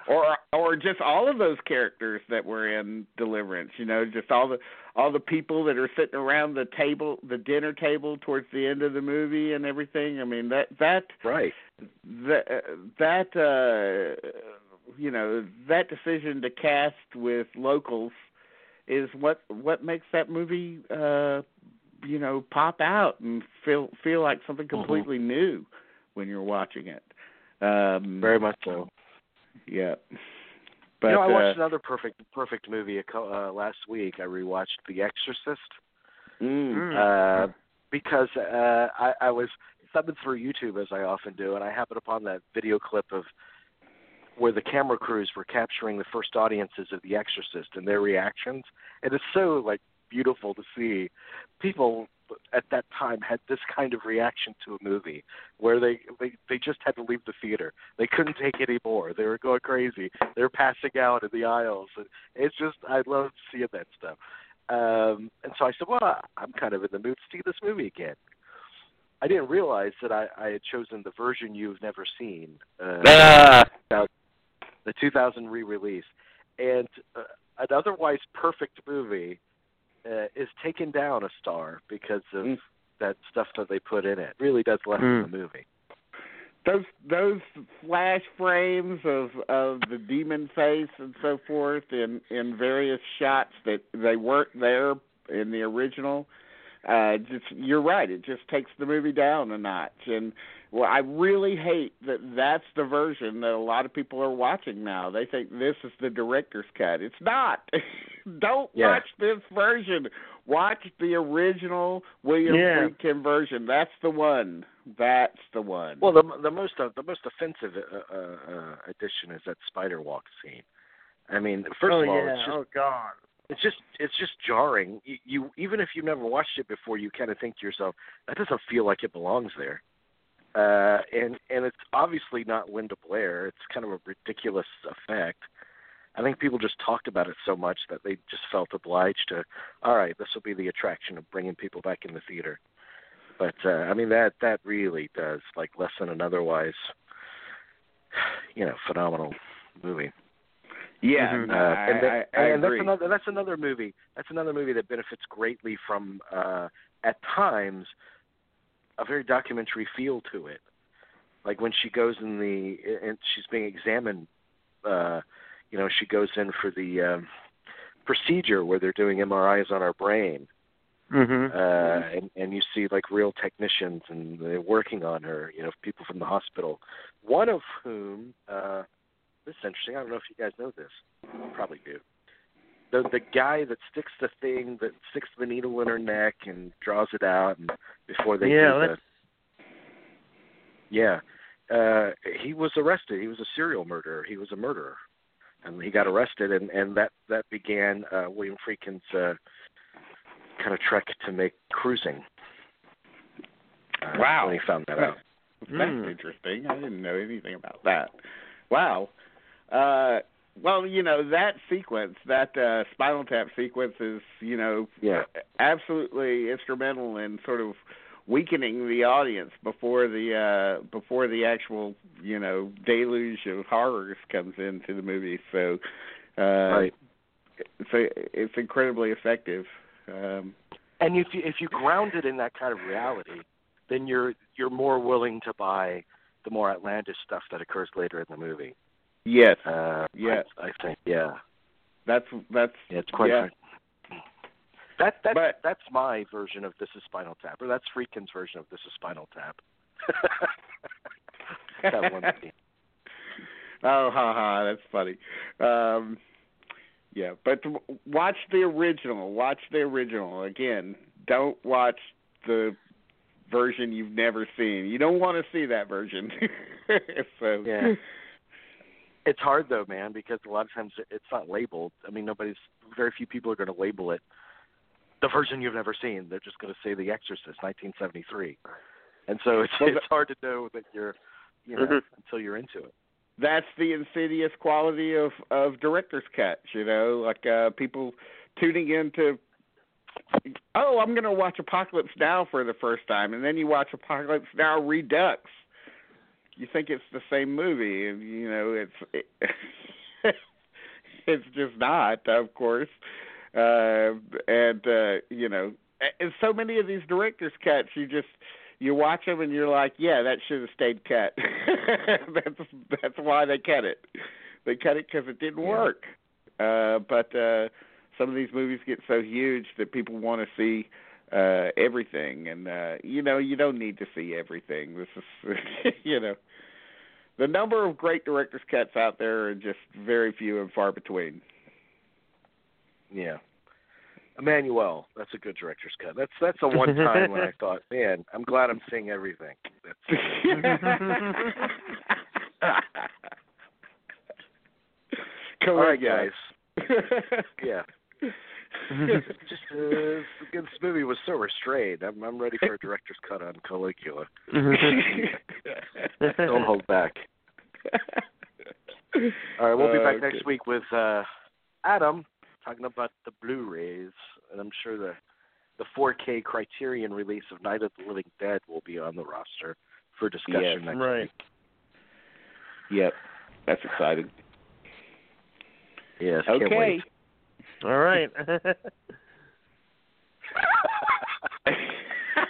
or or just all of those characters that were in Deliverance, you know, just all the all the people that are sitting around the table, the dinner table towards the end of the movie and everything. I mean, that that right. that that uh you know, that decision to cast with locals is what what makes that movie uh you know, pop out and feel feel like something completely new when you're watching it. Um Very much so. yeah. But you know, I watched uh, another perfect perfect movie a co- uh, last week. I rewatched The Exorcist mm, uh, because uh, I, I was thumbing through YouTube as I often do, and I happened upon that video clip of where the camera crews were capturing the first audiences of The Exorcist and their reactions, and it's so like beautiful to see people at that time had this kind of reaction to a movie where they they they just had to leave the theater. They couldn't take it anymore. They were going crazy. They were passing out in the aisles. And it's just I love seeing that stuff. Um and so I said, Well, I'm kind of in the mood to see this movie again. I didn't realize that I, I had chosen the version you've never seen. Uh, Ah. the 2000 re-release, and uh, an otherwise perfect movie uh, is taken down a star because of Mm. that stuff that they put in it. Really does lessen Mm. the movie. those those flash frames of of the demon face and so forth in in various shots that they weren't there in the original uh just you're right it just takes the movie down a notch and well i really hate that that's the version that a lot of people are watching now they think this is the director's cut it's not (laughs) don't Yeah. watch this version watch the original william Yeah. friedkin version that's the one that's the one Well, the the most uh, the most offensive uh, uh, uh, addition is that spider walk scene. I mean, first oh of all, yeah. it's just oh God. it's just it's just jarring. You, you even if you've never watched it before, you kind of think to yourself, that doesn't feel like it belongs there. Uh, and and it's obviously not Linda Blair. It's kind of a ridiculous effect. I think people just talked about it so much that they just felt obliged to. All right, this will be the attraction of bringing people back in the theater. But uh, I mean that that really does like lessen an otherwise, you know, phenomenal movie. Yeah, Mhm. Uh, I, and that, I, I and agree. that's another that's another movie. That's another movie that benefits greatly from uh at times a very documentary feel to it. Like when she goes in the and she's being examined uh you know, she goes in for the um procedure where they're doing MRIs on her brain. Mm-hmm. uh, and and you see like real technicians and they're working on her. You know, people from the hospital. One of whom, uh, this is interesting. I don't know if you guys know this. You probably do. The the guy that sticks the thing that sticks the needle in her neck and draws it out, and before they Yeah, do let's- the yeah, uh, he was arrested. He was a serial murderer. He was a murderer, and he got arrested, and and that that began uh, William Friedkin's uh, kind of trek to make cruising. Uh, Wow. When he found that out. That's Hmm. interesting. I didn't know anything about that. Wow. Uh, well, you know that sequence, that uh, Spinal Tap sequence, is you know Yeah. absolutely instrumental in sort of weakening the audience before the uh before the actual you know deluge of horrors comes into the movie so uh Right. it's it's incredibly effective um And if you if you ground it in that kind of reality, then you're you're more willing to buy the more outlandish stuff that occurs later in the movie. Yes Uh, Yeah. I, I think. Yeah. that's that's Yeah, it's quite. Yeah. That that But- that's my version of This Is Spinal Tap, or that's Friedkin's version of This Is Spinal Tap. (laughs) that one (laughs) oh ha ha that's funny um yeah but w- watch the original watch the original again don't watch the version you've never seen you don't want to see that version (laughs) so Yeah. It's hard though, man, because a lot of times it's not labeled. I mean, nobody's very few people are going to label it the version you've never seen. They're just going to say The Exorcist, 1973, and so it's Well, it's hard to know that you're, you know, Mhm. until you're into it. that's the insidious quality of of director's cuts you know like uh people tuning into oh i'm going to watch apocalypse now for the first time and then you watch apocalypse now redux you think it's the same movie and you know it's it, (laughs) it's just not of course uh and uh you know and so many of these director's cuts you just you watch them and you're like, yeah, that should have stayed cut. (laughs) that's that's why they cut it. They cut it because it didn't Yeah. work. Uh, but uh, some of these movies get so huge that people want to see uh, everything, and uh, you know you don't need to see everything. This is (laughs) you know the number of great director's cuts out there are just very few and far between. Yeah. Emmanuelle, that's a good director's cut. That's that's the one time when I (laughs) thought, man, I'm glad I'm seeing everything. (laughs) All right, guys. Yeah. (laughs) Just uh, this movie was so restrained. I'm I'm ready for a director's cut on Caligula. (laughs) (laughs) Don't hold back. All right, we'll be back next week with uh Adam talking about the Blu-rays, and I'm sure the the 4K Criterion release of Night of the Living Dead will be on the roster for discussion Yes, next right. week. Yep, that's exciting. Yes, Okay. Wait. All right.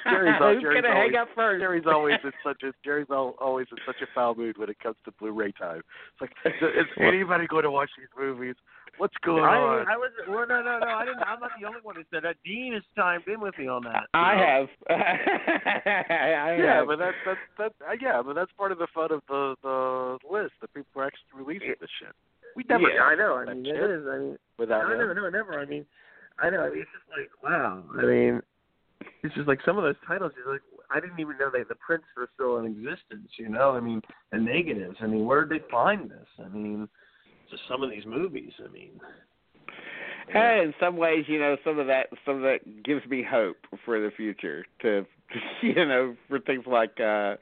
Jerry's (laughs) al- Who's Jerry's gonna always- hang up first? Jerry's always in such a Jerry's al- always in such a foul mood when it comes to Blu-ray time. It's like, is anybody going to watch these movies? What's going I, on? I was well, no, no, no. I didn't. I'm not the only one who said that. Dean has chimed in with me on that. I know. have. (laughs) I yeah, have. but that's that's that. Uh, yeah, but that's part of the fun of the the list. That people are actually releasing this shit. We never. Yeah, I know. I mean, shit it is. I mean, Without no, no, him. no, never. I mean, I know. I mean, it's just like wow. I mean, it's just like some of those titles. You're like, I didn't even know that the prints were still in existence. You know, I mean, the negatives. I mean, where did they find this? I mean, just some of these movies. I mean, Hey, in some ways, you know, some of that, some of that gives me hope for the future. To, (laughs) you know, for things like uh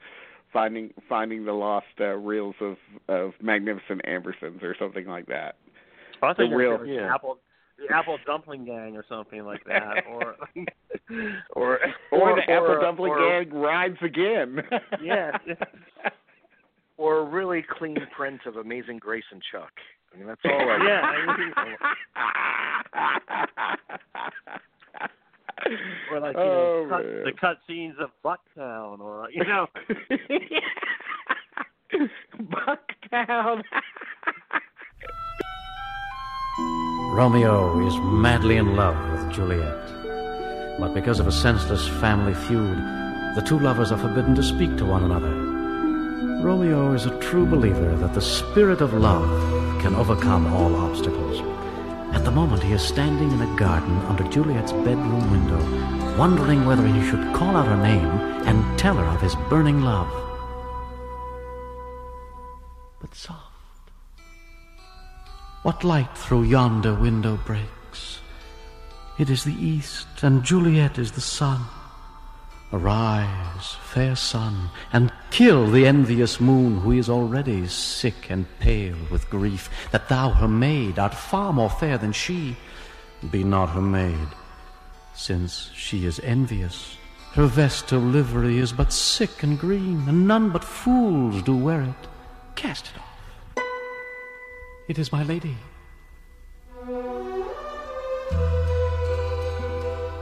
finding finding the lost uh, reels of of Magnificent Ambersons or something like that. I think The real- yeah. Apple, the Apple Dumpling Gang or something like (laughs) that, or or Or, the Apple Dumpling or- Gang rides again. Yes. (laughs) Or a really clean print of Amazing Grace and Chuck. I mean, that's all. I yeah. I mean, (laughs) or like you Oh, know, cut, the cut scenes of Bucktown, or you know, (laughs) Bucktown. Romeo is madly in love with Juliet. But because of a senseless family feud, the two lovers are forbidden to speak to one another. Romeo is a true believer that the spirit of love can overcome all obstacles. At the moment, he is standing in a garden under Juliet's bedroom window, wondering whether he should call out her name and tell her of his burning love. But soft. What light through yonder window breaks? It is the east, and Juliet is the sun. Arise, fair sun, and kill the envious moon, who is already sick and pale with grief, that thou, her maid, art far more fair than she. Be not her maid, since she is envious. Her vestal livery is but sick and green, and none but fools do wear it. Cast it off. It is my lady.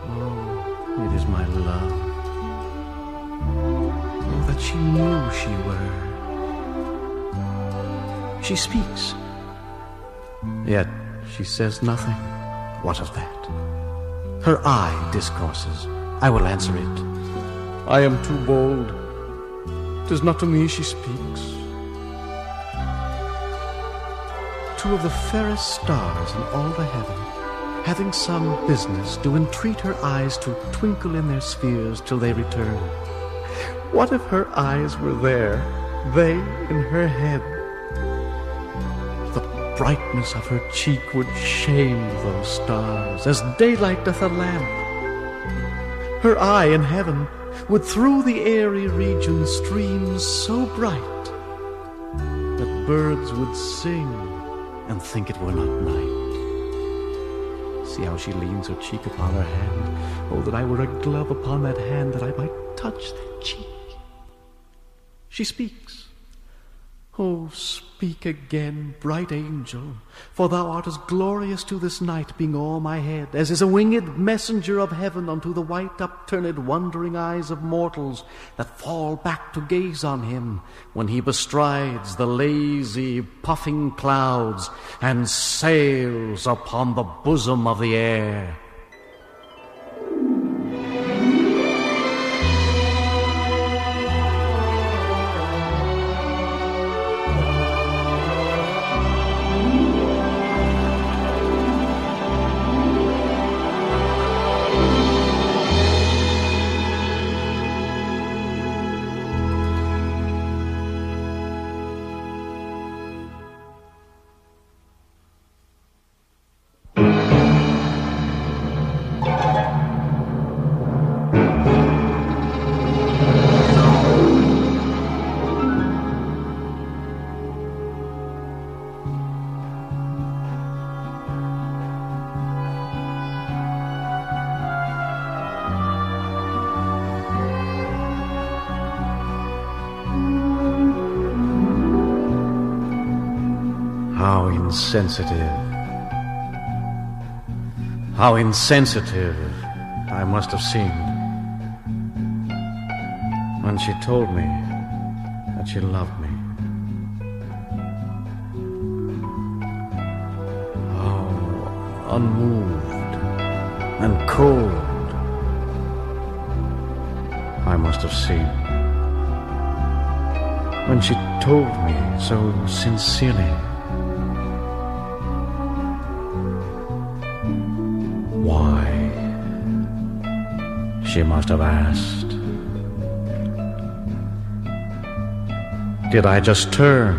Oh, it is my love Oh, that she knew she were. She speaks, yet she says nothing. What of that? Her eye discourses. I will answer it. I am too bold. Tis not to me she speaks. Two of the fairest stars in all the heaven, having some business, do entreat her eyes to twinkle in their spheres till they return. What if her eyes were there, they in her head? The brightness of her cheek would shame those stars, as daylight doth a lamp. Her eye in heaven would through the airy region stream so bright that birds would sing and think it were not night. See how she leans her cheek upon her hand. Oh, that I were a glove upon that hand, that I might touch that cheek. She speaks. Oh, speak again, bright angel, for thou art as glorious to this night, being o'er my head, as is a winged messenger of heaven unto the white upturned wondering eyes of mortals that fall back to gaze on him when he bestrides the lazy, puffing clouds and sails upon the bosom of the air. Insensitive. How insensitive I must have seemed when she told me that she loved me. How unmoved and cold I must have seemed when she told me so sincerely. She must have asked. Did I just turn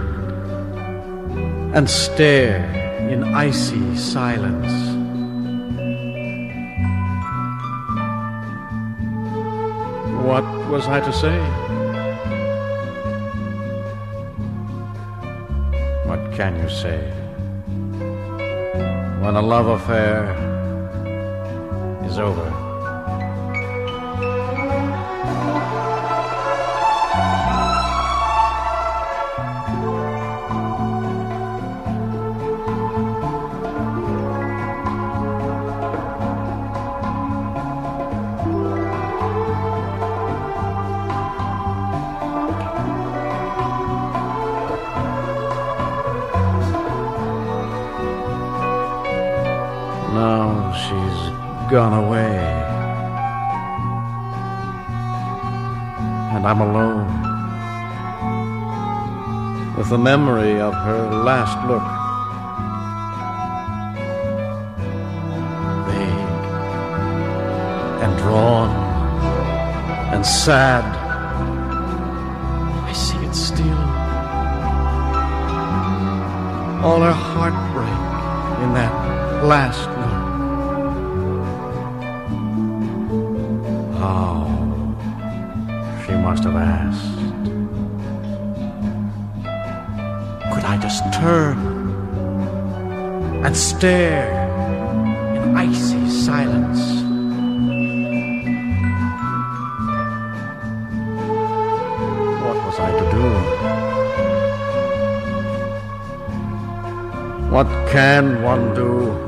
and stare in icy silence? What was I to say? What can you say? When a love affair is over. The memory of her last look. Vague and drawn and sad. I see it still. All her heartbreak in that last look. How she must have asked. Turn and stare in icy silence? What was I to do? What can one do